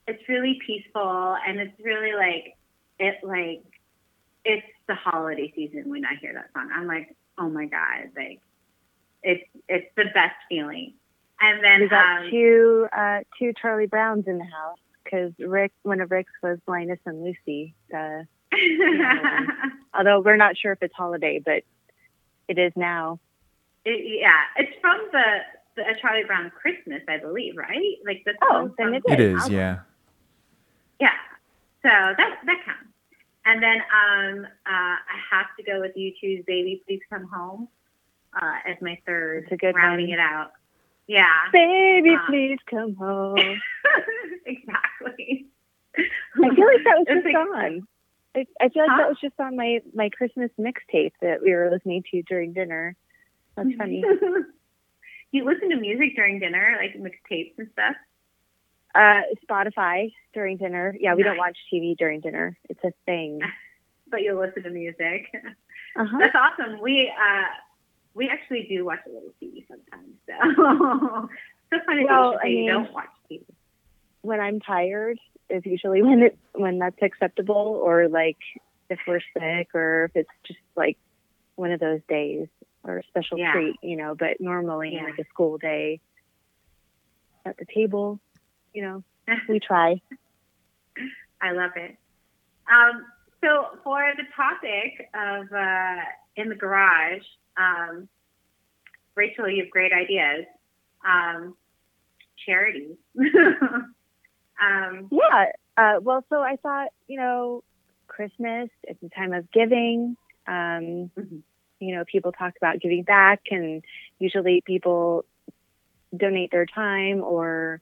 it's really peaceful and it's really like it like it's the holiday season when I hear that song. I'm like, oh my god, like it's it's the best feeling. And then we got um, two uh, two Charlie Browns in the house because Rick, one of Rick's was Linus and Lucy. Uh, although we're not sure if it's holiday, but it is now. it, yeah, it's from the the a Charlie Brown Christmas, I believe, right? Like the Oh, song then from it It is, yeah. Yeah. So that that counts. And then um, uh, I have to go with U2's "Baby Please Come Home" uh, as my third, It's a good rounding one. it out. Yeah, Baby, Uh, please come home. exactly. I feel like that was It's just like- on. I, I feel like Huh? that was just on my my Christmas mixtape that we were listening to during dinner. That's funny. you listen to music during dinner, like mixtapes and stuff. Uh, Spotify during dinner. Yeah, we don't watch TV during dinner. It's a thing. But you'll listen to music. Uh-huh. That's awesome. We uh, we actually do watch a little TV sometimes. So so funny Well, I mean- don't watch TV. When I'm tired is usually when it when that's acceptable, or like if we're sick, or if it's just like one of those days or a special Yeah. treat, you know. But normally, Yeah. like a school day, at the table, you know, we try. I love it. Um, so for the topic of uh, in the garage, um, Rachel, you have great ideas. um, charities. um, Yeah. Uh, well, so I thought, you know, Christmas, it's a time of giving. Um, Mhm. You know, people talk about giving back, and usually people donate their time or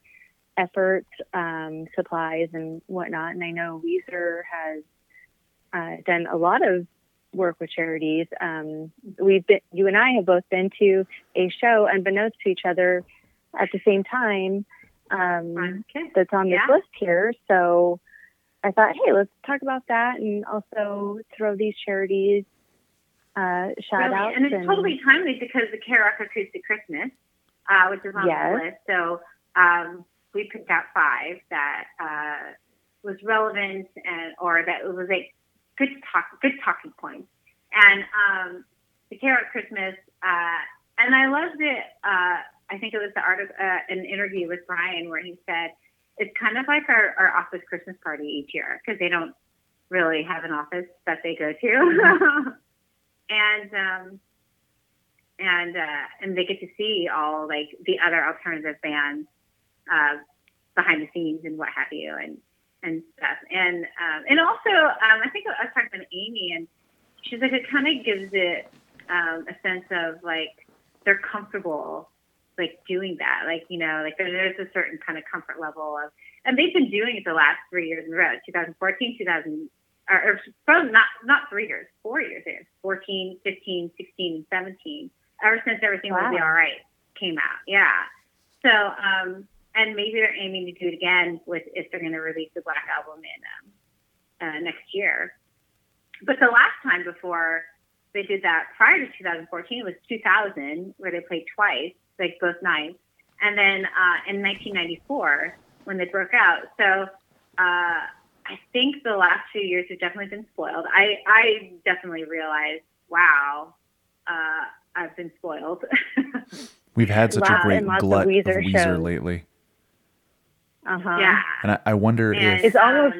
efforts, um, supplies, and whatnot. And I know Weezer has uh, done a lot of work with charities. Um, we've been, you and I have both been to a show, unbeknownst to each other, at the same time. Um, okay. that's on this Yeah. list here. So I thought, hey, let's talk about that and also throw these charities uh, shout Really, outs. and it's totally timely because the KROQ Acoustic Christmas, uh, which is on Yes. the list. So um, we picked out five that uh, was relevant and or that was like good talk, good talking points. And um, the KROQ Christmas, uh, and I loved it. Uh, I think it was the article, uh, an interview with Brian where he said it's kind of like our, our office Christmas party each year because they don't really have an office that they go to. and um, and uh, and they get to see all like the other alternative bands uh, behind the scenes and what have you and and stuff and um, and also um, I think I was talking to Amy and she's like it kind of gives it um, a sense of like they're comfortable like doing that like you know like there's a certain kind of comfort level of and they've been doing it the last three years in a row 2014 2000 or, or from not not three years, four years. It's 14, 15, 16, and 17. Ever since everything will be all right came out, yeah. So, um, and maybe they're aiming to do it again with if they're going to release the Black album in um, uh, next year. But the last time before they did that prior to 2014 was 2000, where they played twice, like both nights, and then uh, in 1994 when they broke out. So. Uh, I think the last few years have definitely been spoiled. I, I definitely realized, wow, uh, I've been spoiled. We've had such Wow, a great of glut of Weezer Weezer, lately, Uh huh. yeah. and I, I wonder And, if It's almost-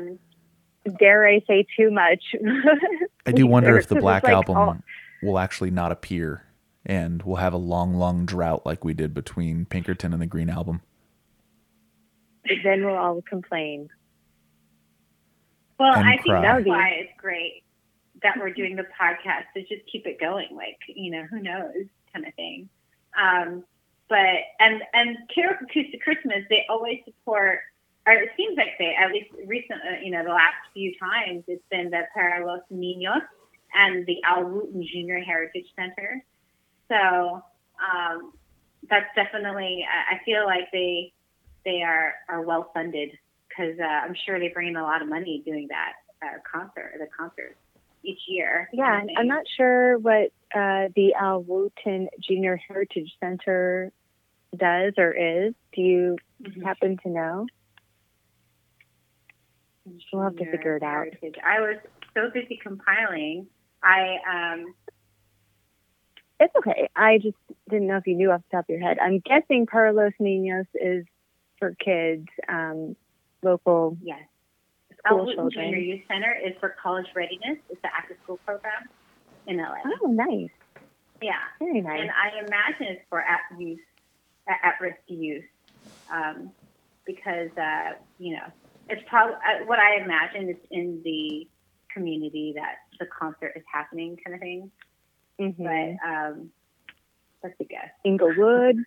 Dare I say too much? I do wonder if the Black like Album all- will actually not appear, and we'll have a long, long drought like we did between Pinkerton and the Green Album. then we'll all complain. well, and I think cry. that's why it's great that we're doing the podcast to just keep it going. Like, you know, who knows kind of thing. Um, but, and, and KROQ Acoustic Christmas, they always support, or it seems like they, at least recent, uh, you know, the last few times, it's been the Para Los Niños and the Al Wooten Junior Heritage Center. So um, that's definitely. I I feel like they they are are well funded because uh, I'm sure they bring in a lot of money doing that uh, concert, the concerts each year. Yeah, kind of and. I'm not sure what uh, the Al Wooten Junior Heritage Center does or is. Do you Mhm. happen to know? We'll have to figure it out. Heritage. I was so busy compiling. I um It's okay. I just didn't know if you knew off the top of your head. I'm guessing Para Los Niños is for kids, um, local yes. School Al Wooten children. Junior Youth Center is for college readiness. It's the after school program in LA. Oh, nice. Yeah. Very nice. And I imagine it's for at use, at risk youth, um, because uh, you know it's probably uh, what I imagine is in the community that the concert is happening, kind of thing. hmm But um, that's a guess. Inglewood.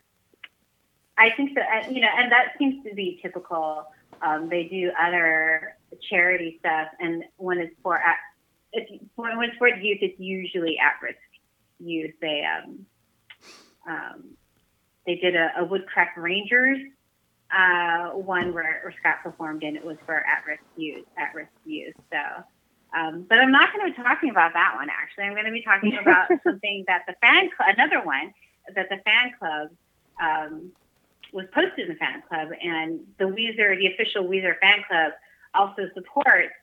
I think so. And, you know, and that seems to be typical. Um, they do other charity stuff, and when it's for at, it's, when it's for youth, it's usually at-risk youth. They um, um, they did a, a Woodcraft Rangers uh, one where, where Scott performed, and it was for at-risk youth. At-risk youth. So. Um, but I'm not going to be talking about that one. Actually, I'm going to be talking about something that the fan club, another one that the fan club um, was posted in the fan club, and the Weezer, the official Weezer fan club, also supports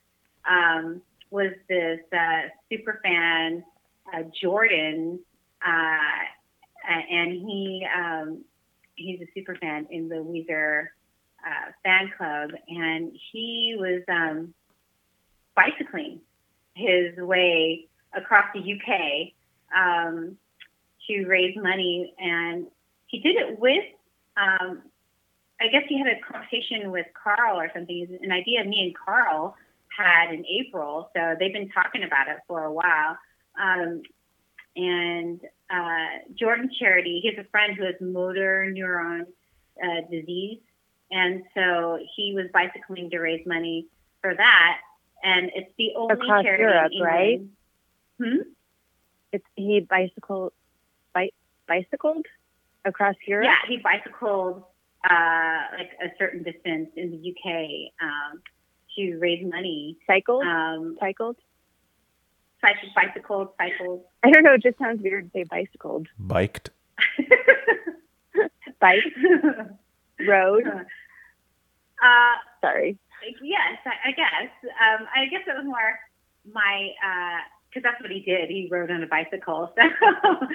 um, was this uh, super fan uh, Jordan, uh, and he um, he's a super fan in the Weezer uh, fan club, and he was um, bicycling his way across the UK um, to raise money, and he did it with um, I guess you had a conversation with Karl or something. An idea me and Karl had in April, so they've been talking about it for a while. Um, and uh, Jordan Charity, he has a friend who has motor neuron uh, disease, and so he was bicycling to raise money for that. And it's the only Across charity Europe, in right? Hmm? It's he bicycle, bi- bicycled across Europe. Yeah, he bicycled uh, like a certain distance in the UK um, to raise money. Cycled, Um, cycled. cycled, bicycled, cycled. I don't know. It just sounds weird to say bicycled. Biked. Bike, road. uh, Sorry. yes, I, I guess. Um, I guess it was more my because that's what he did. He rode on a bicycle. So,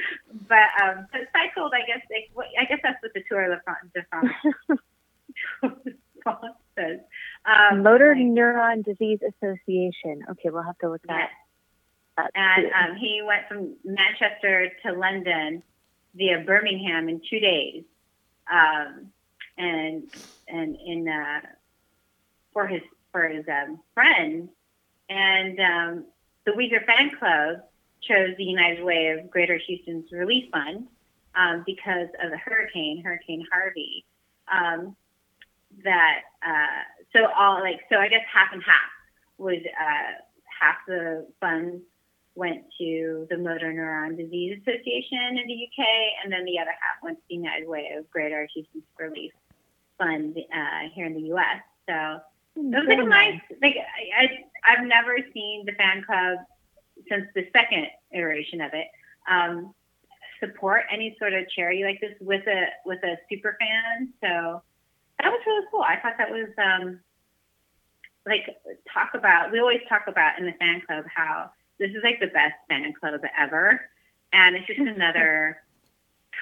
but um, but cycled. I guess like, what, I guess that's what the Tour de France, de France, de France says. Um, Motor like, Neuron Disease Association. Okay, we'll have to look Yes. that up. And um, he went from Manchester to London via Birmingham in two days, um, and and in uh, for his for his um, friend, and um, the Weezer fan club chose the United Way of Greater Houston's Relief Fund um, because of the hurricane, Hurricane Harvey. Um, that uh, so all like so I guess half and half would uh, half the funds went to the Motor Neuron Disease Association in the UK, and then the other half went to the United Way of Greater Houston's Relief Fund uh, here in the US. So it was like a nice, like I, I, I've never seen the fan club since the second iteration of it um, support any sort of charity like this with a with a super fan. So that was really cool. I thought that was um, like talk about. We always talk about in the fan club how this is like the best fan club ever, and it's just another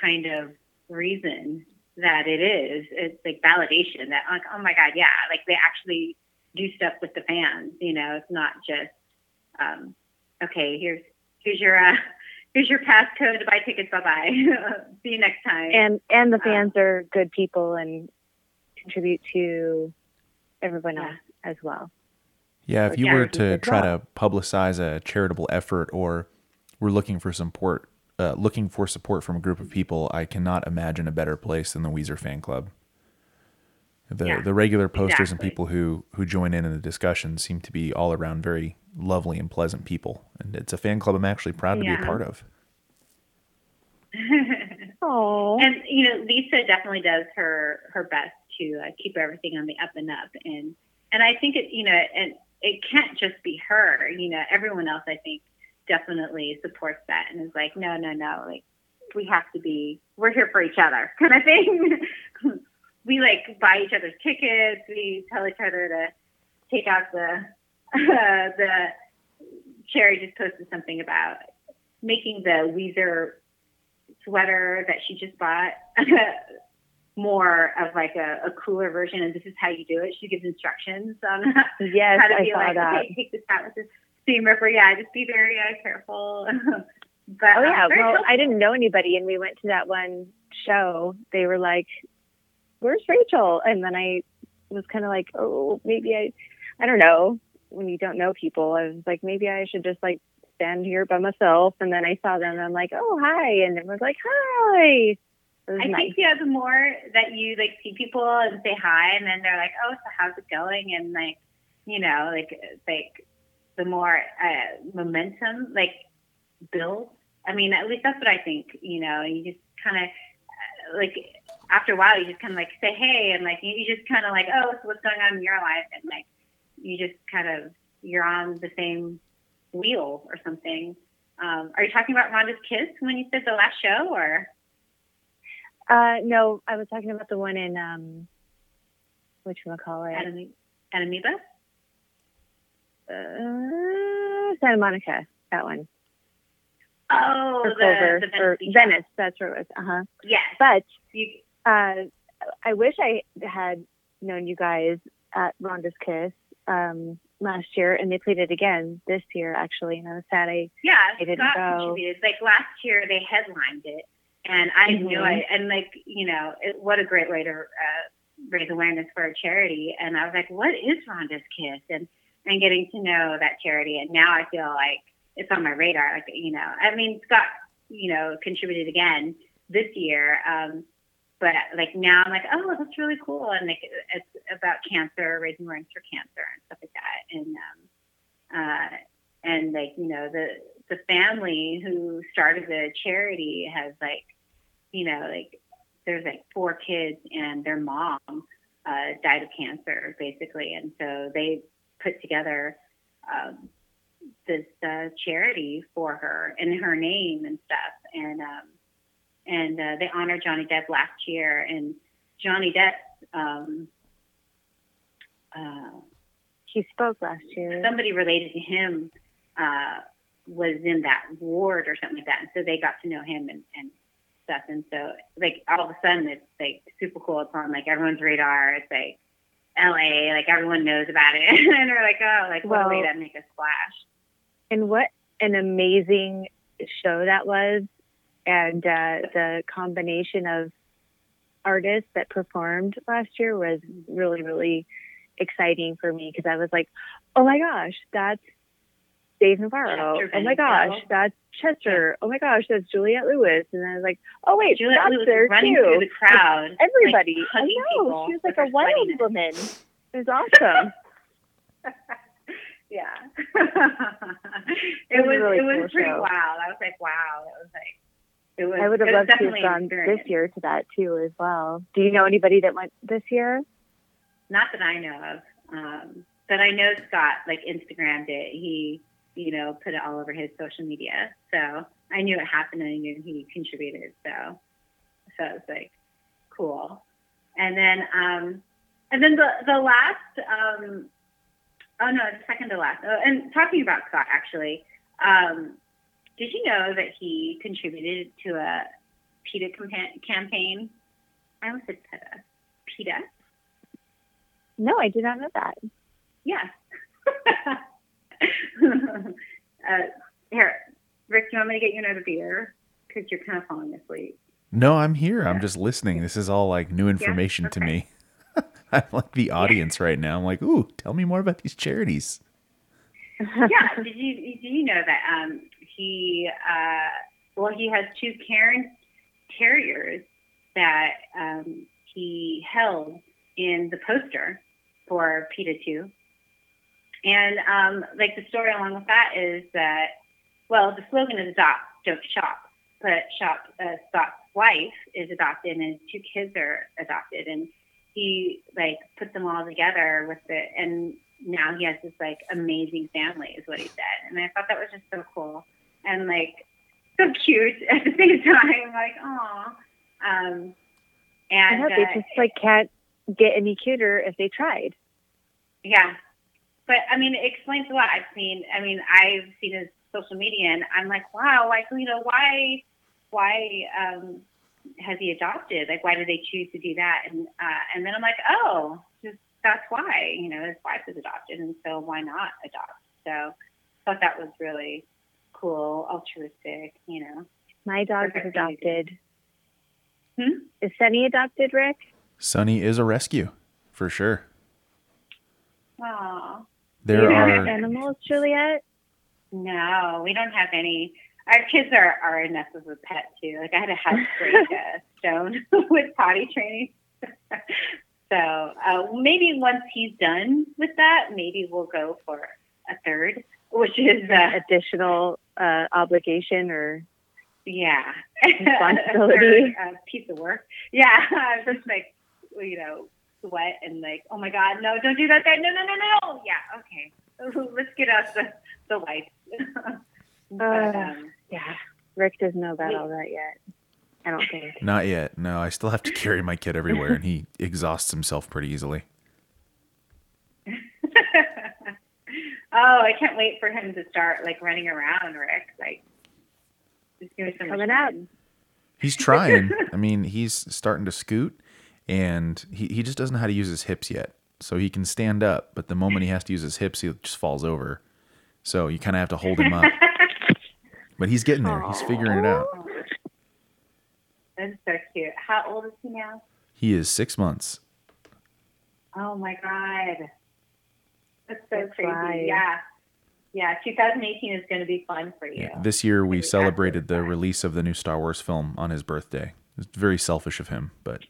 kind of reason that it is. It's like validation that like oh my god, yeah, like they actually do stuff with the fans. You know, it's not just um, okay. Here's here's your uh, here's your passcode to buy tickets. Bye bye. See you next time. and and the Uh, fans are good people and contribute to everyone Yeah. else as well. Yeah, if Or you were to try well. to publicize a charitable effort or we're looking for support, uh, looking for support from a group of people, I cannot imagine a better place than the Weezer fan club. The Yeah, the regular posters and people who who join in in the discussion seem to be all around very lovely and pleasant people, and it's a fan club I'm actually proud to be a part of. Oh, and you know lisa definitely does her her best to uh, keep everything on the up and up and and i think it you know and it can't just be her you know everyone else i think definitely supports that and is like no no no like we have to be we're here for each other kind of thing. We like buy each other's tickets. We tell each other to take out the the cherry just posted something about making the weezer sweater that she just bought more of like a, a cooler version and this is how you do it. She gives instructions on yes, how to I be like that. okay take this out with this seam ripper yeah just be very uh, careful but Oh um, yeah, very well. I didn't know anybody, and we went to that one show. They were like, "Where's Rachel?" And then I was kind of like, "Oh, maybe I, I don't know." When you don't know people, I was like, maybe I should just like stand here by myself. And then I saw them, and I'm like, "Oh, hi!" And everyone's like, "Hi." I nice. think yeah, the more that you like see people and say hi, and then they're like, "Oh, so how's it going?" and like, you know, like like the more uh, momentum like builds. I mean, at least that's what I think. You know, you just kind of uh, like after a while, you just kind of like say hey, and like you, you just kind of like, "Oh, so what's going on in your life?" and like you just kind of you're on the same wheel or something. Um, are you talking about Rhonda's kiss when you said the last show, or? Uh, no, I was talking about the one in um, which one call it? Anime- Amoeba? Uh, Santa Monica. That one. Oh, the, Clover the Venice Beach Venice. That's where it was. Uh huh. Yes. But You, uh, I wish I had known you guys at Rhonda's Kiss um, last year, and they played it again this year, actually. And I was sad I yeah, I didn't Scott go. contributed. Like last year, they headlined it, And I Mhm. knew I, and like, you know, it, what a great way to uh, raise awareness for a charity. And I was like, what is Rhonda's Kiss? And, and getting to know that charity. And now I feel like it's on my radar. Like, you know, I mean, Scott, you know, contributed again this year. Um, but like now I'm like, oh, that's really cool. And like, it's about cancer, raising awareness for cancer and stuff like that. And, um, uh, and like, you know, the, the family who started the charity has like, you know, like there's like four kids and their mom uh, died of cancer basically, and so they put together um, this uh, charity for her in her name and stuff, and um, and uh, they honored Johnny Depp last year, and Johnny Depp. Um, uh, He spoke last year. somebody related to him uh, was in that ward or something like that, and so they got to know him and, and stuff. And so, like all of a sudden, it's like super cool. It's on like everyone's radar. It's like L.A. Like everyone knows about it, and they're like, oh, like what a way to make a splash. and what an amazing show that was and uh, the combination of artists that performed last year was really really exciting for me because i was like oh my gosh that's dave navarro Chester oh my gosh that's chester. Oh my gosh that's juliette lewis. And i was like oh wait Juliette that's Lewis there running too. through the crowd. everybody. Like, i know she was like a wild woman. It was awesome. Yeah. It it was a was really it was cool pretty show. wild. I was like, wow, that was like it was i would have it loved to have gone this year to that too as well. Do you know anybody that went this year? Not that I know of. Um, but I know Scott like Instagrammed it. He, you know, put it all over his social media. So I knew it happened and I knew he contributed. So so it was like cool. And then um and then the the last um oh no, the second to last. Oh, and talking about Scott actually, um, did you know that he contributed to a PETA campa- campaign? I almost said PETA. PETA? no i did not know that Yeah. uh, here, Rick, do you want me to get you another beer? Because you're kind of falling asleep. No, I'm here. I'm just listening. This is all like new information to Okay. me. I'm like the audience right now. I'm like, ooh, tell me more about these charities. yeah. Did you did you know that um, he uh, well he has two Cairn terriers that um, he held in the poster for PETA two. And um, like the story along with that is that well the slogan is adopt don't shop, but shop uh, Scott's wife is adopted and his two kids are adopted. And he like put them all together with it and now he has this like amazing family is what he said. And i thought that was just so cool and like so cute at the same time. Like oh um I and know, they uh, just like can't get any cuter if they tried. yeah but i mean it explains a lot i've seen i mean i've seen his social media and i'm like wow like you know why why um has he adopted like why did they choose to do that and uh and then i'm like oh just that's why you know his wife is adopted and so why not adopt so i thought that was really cool altruistic you know My dog is adopted. Hmm? Is Sunny adopted, Rick? Sunny is a rescue for sure. Do There you have are animals, Juliet? no we don't have any our kids are, are enough of a pet too like i had to have break uh, stone with potty training so uh, maybe once he's done with that maybe we'll go for a third which is uh, Additional uh, obligation or Yeah. Responsibility. Or, uh, piece of work. Yeah. I just like, you know, sweat and like, oh my God, no, don't do that. that no, no, no, no. Yeah. Okay. Let's get us the, the lights. but, Uh, um, yeah. Rick doesn't know about all that yet. I don't think. not yet. No, I still have to carry my kid everywhere, and he exhausts himself pretty easily. oh, I can't wait for him to start like running around, Rick. Like, just doing so much Coming out. He's trying. I mean, he's starting to scoot, and he, he just doesn't know how to use his hips yet. So he can stand up, but the moment he has to use his hips, he just falls over. So you kind of have to hold him up. But he's getting there. He's figuring it out. That's so cute. How old is he now? He is six months. Oh my god. That's so That's crazy. right. Yeah. Yeah, 2018 is going to be fun for you. Yeah. This year we celebrated the accurate. release of the new Star Wars film on his birthday. It's very selfish of him, but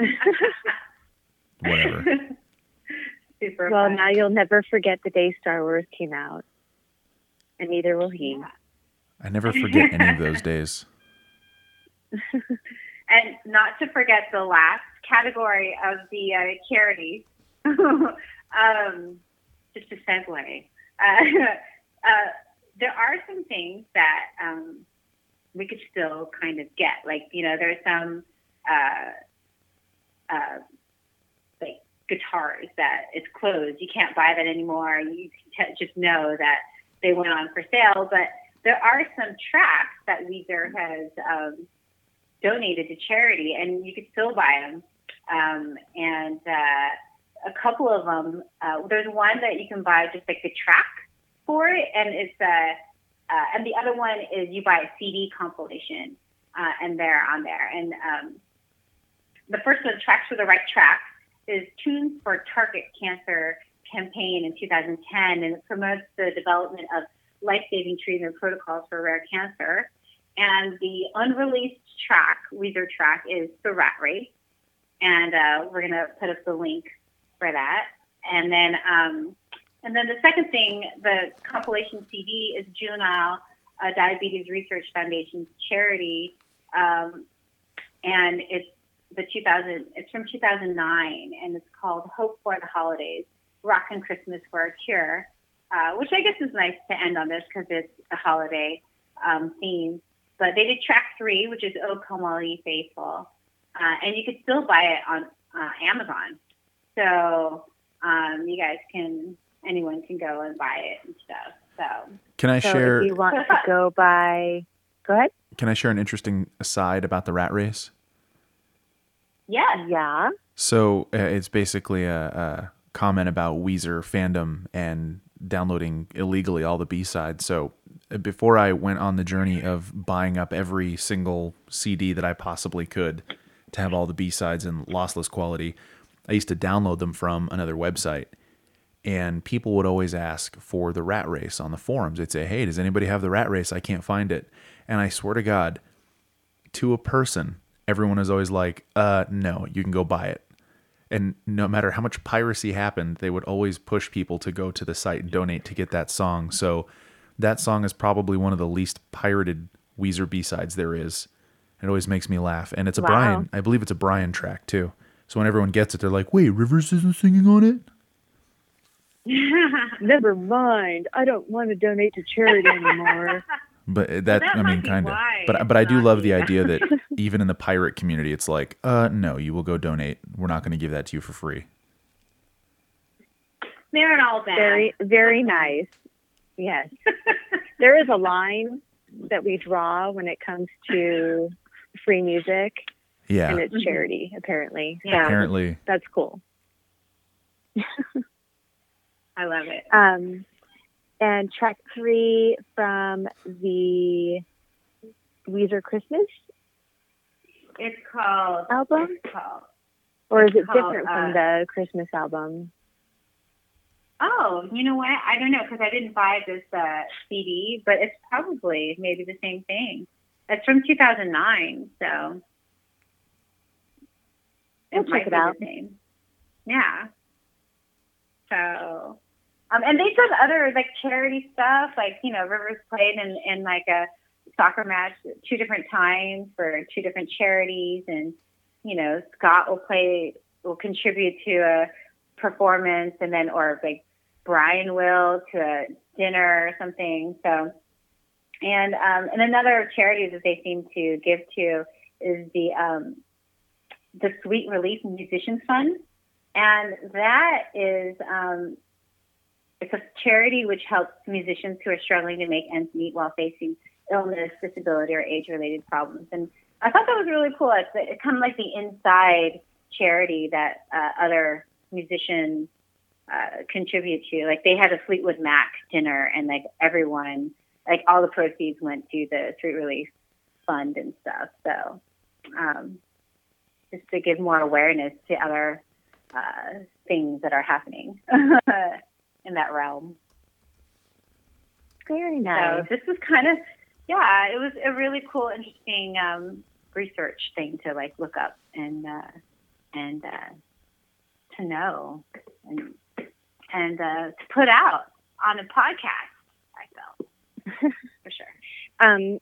whatever. Super well, fun. now you'll never forget the day Star Wars came out, and neither will he. I never forget any of those days. And not to forget the last category of the uh, charities. um, just a segue. Uh, uh, there are some things that um, we could still kind of get. Like, you know, there's some uh, uh, like guitars that it's closed. You can't buy that anymore. You can just know that they went on for sale. But there are some tracks that Weezer has um, donated to charity, and you could still buy them. Um, and uh, a couple of them, uh, there's one that you can buy just like the track for it, and it's uh, uh, and the other one is you buy a CD compilation, uh, and they're on there. And um, the first one, Tracks for the Right Track, is Tunes for Target Cancer campaign in 2010, and it promotes the development of life-saving treatment protocols for rare cancer. And the unreleased track, Weezer track, is The Rat Race. And uh, we're going to put up the link for that. And then, um, and then the second thing, the compilation CD is Juvenile uh, Diabetes Research Foundation's charity, um, and it's the 2000. It's from 2009, and it's called Hope for the Holidays: Rockin' Christmas for a Cure, uh, which I guess is nice to end on this because it's a holiday um, theme. But they did track three, which is "Oh Come All Ye Faithful," uh, and you could still buy it on uh, Amazon. So um, you guys can, anyone can go and buy it and stuff. So Can I so share if you want to go by, go ahead. can I share an interesting aside about the rat race? Yes, Yeah. So uh, it's basically a, a comment about Weezer fandom and downloading illegally all the B sides. So uh, before I went on the journey of buying up every single CD that I possibly could to have all the B sides in lossless quality, I used to download them from another website. And people would always ask for the rat race on the forums. They'd say, Hey, does anybody have the rat race? I can't find it. And I swear to God, to a person, everyone is always like, uh, no, you can go buy it. And no matter how much piracy happened, they would always push people to go to the site and donate to get that song. So that song is probably one of the least pirated Weezer B sides there is. It always makes me laugh. And it's a Wow. Brian, I believe it's a Brian track too. So when everyone gets it, they're like, wait, Rivers isn't singing on it? Never mind. I don't want to donate to charity anymore. But that, that I mean, kind of. But but I do love the idea that even in the pirate community, it's like, uh, no, you will go donate. We're not going to give that to you for free. they're not all bad. very, very nice. Yes. there is a line that we draw when it comes to free music, Yeah. and it's charity, apparently. Yeah. Apparently, that's cool. I love it. Um, and track three from the Weezer Christmas It's called album, It's called. or is it called, different uh, from the Christmas album? Oh, you know what? I don't know because I didn't buy this uh, CD, but it's probably maybe the same thing. It's from 2009, so We'll check it out. The same. Yeah. So, um, and they've done other like charity stuff, like you know, Rivers played in in like a soccer match two different times for two different charities, and you know, Scott will play will contribute to a performance, and then or like Brian will to a dinner or something. So, and um, and another charity that they seem to give to is the um, the Sweet Relief Musicians Fund, and that is um, it's a charity which helps musicians who are struggling to make ends meet while facing illness, disability, or age-related problems. And I thought that was really cool. It's, it's kind of like the inside charity that uh, other musicians uh, contribute to. Like they had a Fleetwood Mac dinner, and like everyone, like all the proceeds went to the Sweet Relief Fund and stuff. So um, just to give more awareness to other uh, things that are happening in that realm. Very nice. So this was kind of, yeah, it was a really cool, interesting um, research thing to like look up and uh, and uh, to know and and uh, to put out on a podcast. I felt for sure. um,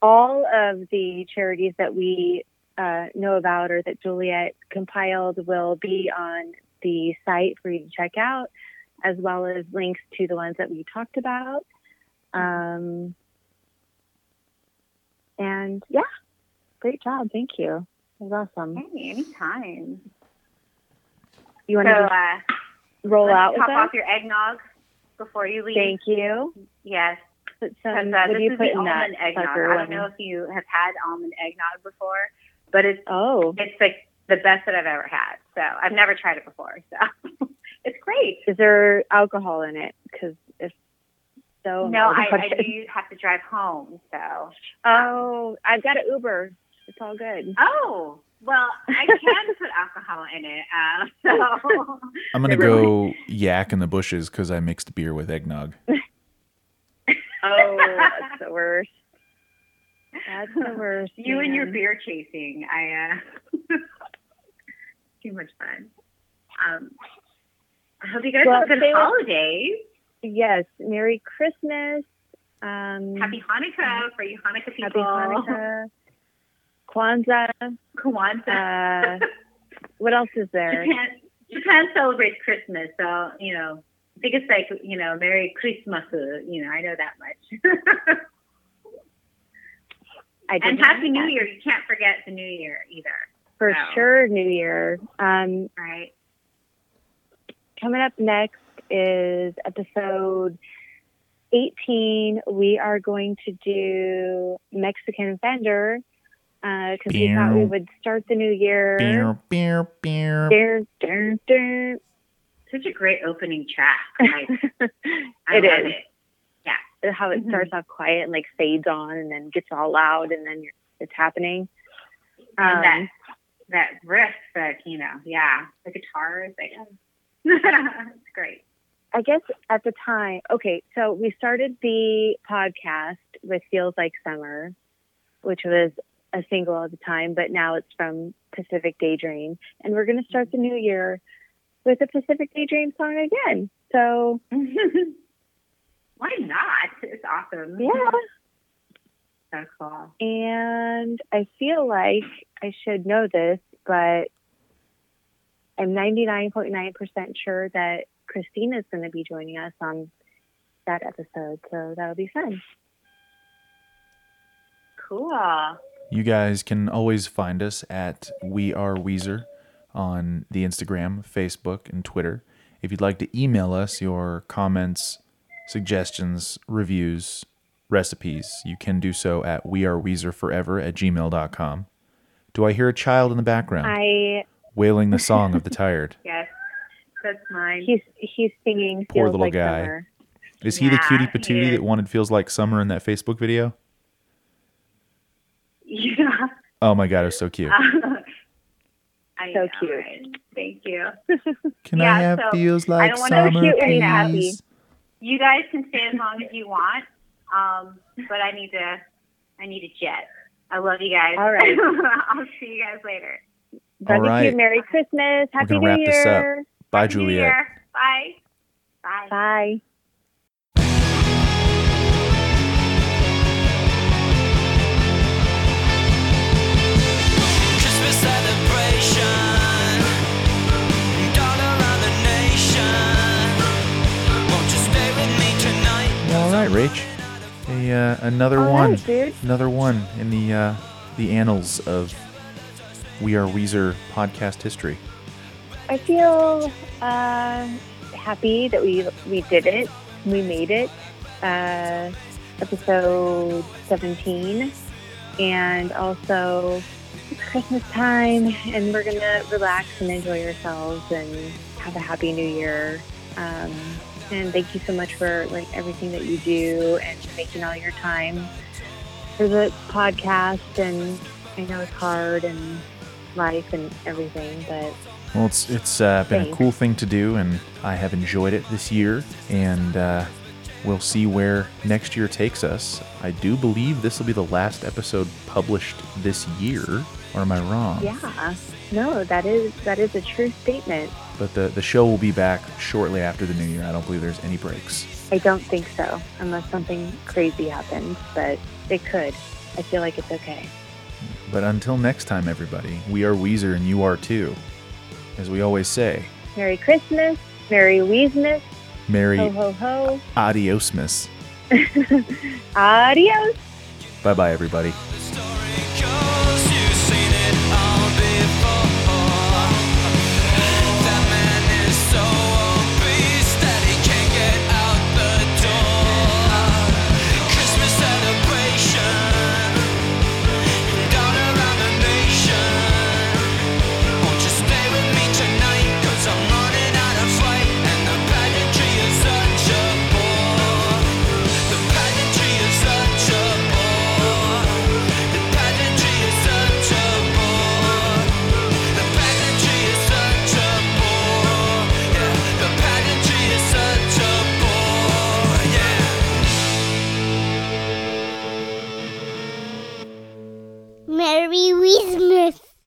all of the charities that we uh, know about or that Juliet compiled will be on the site for you to check out, as well as links to the ones that we talked about. Um, and yeah, great job. Thank you. That was awesome. Hey, anytime. You So want to uh, roll out with top off your eggnog before you leave. Thank you. Yes. Some, uh, this you is put the in that almond eggnog. I don't know if you have had almond eggnog before, but it's Oh, it's like the best that I've ever had. So I've never tried it before. So it's great. is there alcohol in it? Because if so, No, I, I do have to drive home. So Oh, I've got an Uber. It's all good. oh well, I can put alcohol in it. Uh, so I'm gonna go yak in the bushes because I mixed beer with eggnog. Oh, that's the worst. That's the worst. you and your beer chasing, I uh, too much fun. Um, I hope you guys Well, have good holidays. Yes, Merry Christmas. Um, Happy Hanukkah for you Hanukkah people. Happy. Hanukkah. Kwanzaa. Kwanzaa. Uh, what else is there? Japan, Japan celebrates Christmas, so you know, I think it's like you know, Merry Christmas. You know, I know that much. I and Happy New that. Year. You can't forget the New Year either, For No. sure, New Year. Um, right? Coming up next is episode 18. We are going to do Mexican Fender because we thought we would start the new year. Beer, beer, beer. Dun, dun, dun. Such a great opening track. Like, I It love is. it. How it Mhm. starts off quiet and like fades on and then gets all loud and then you're, it's happening. And Um, that that riff, that you know, yeah, the guitar is like, it's great. I guess at the time, okay, so we started the podcast with Feels Like Summer, which was a single at the time, but now it's from Pacific Daydream. And we're going to start the new year with a Pacific Daydream song again. So, Why not? It's awesome. yeah. So cool. And I feel like I should know this, but I'm 99.9% sure that Christina is going to be joining us on that episode. So that'll be fun. Cool. You guys can always find us at We Are Weezer on the Instagram, Facebook, and Twitter. If you'd like to email us your comments, suggestions, reviews, recipes, you can do so at weareweezerforever at gmail.com. Do I hear a child in the background I wailing the song of the tired? Yes, that's mine. He's he's singing Poor Feels little like guy. Summer. Is he the cutie patootie that wanted feels like summer in that Facebook video? Yeah. Oh my god, it was so cute. I So know, cute. right? Thank you. Can yeah, I have so feels I like don't wanna summer, cute happy. please? You guys can stay as long as you want, um, but I need to. I need a jet. I love you guys. All right. I'll see you guys later. Brother right. Cute, Merry Christmas. Happy gonna New wrap this up. Year. Bye, Happy New Juliet. Year. Bye. Bye. Bye. Christmas celebration, dawn around the nation. Won't you stay with me tonight? All right, Rach. A, uh, another All one. right, dude. Another one in the uh, the annals of We Are Weezer podcast history. I feel uh, happy that we we did it. We made it. Uh, episode 17. And also, it's Christmas time, and we're going to relax and enjoy ourselves and have a happy new year. Um, and thank you so much for like everything that you do and making all your time for the podcast and I know it's hard and life and everything, but Well, it's it's uh, been a cool thing to do, and I have enjoyed it this year. And uh, we'll see where next year takes us. I do believe this will be the last episode published this year, or am I wrong? yeah. No, that is that is a true statement. But the the show will be back shortly after the new year. I don't believe there's any breaks. I don't think so, unless something crazy happens, but it could. I feel like it's okay. But until next time, everybody, we are Weezer, and you are too. As we always say, Merry Christmas, Merry Weesmas, Merry ho ho ho, Adiosmas. adios. Bye bye, everybody.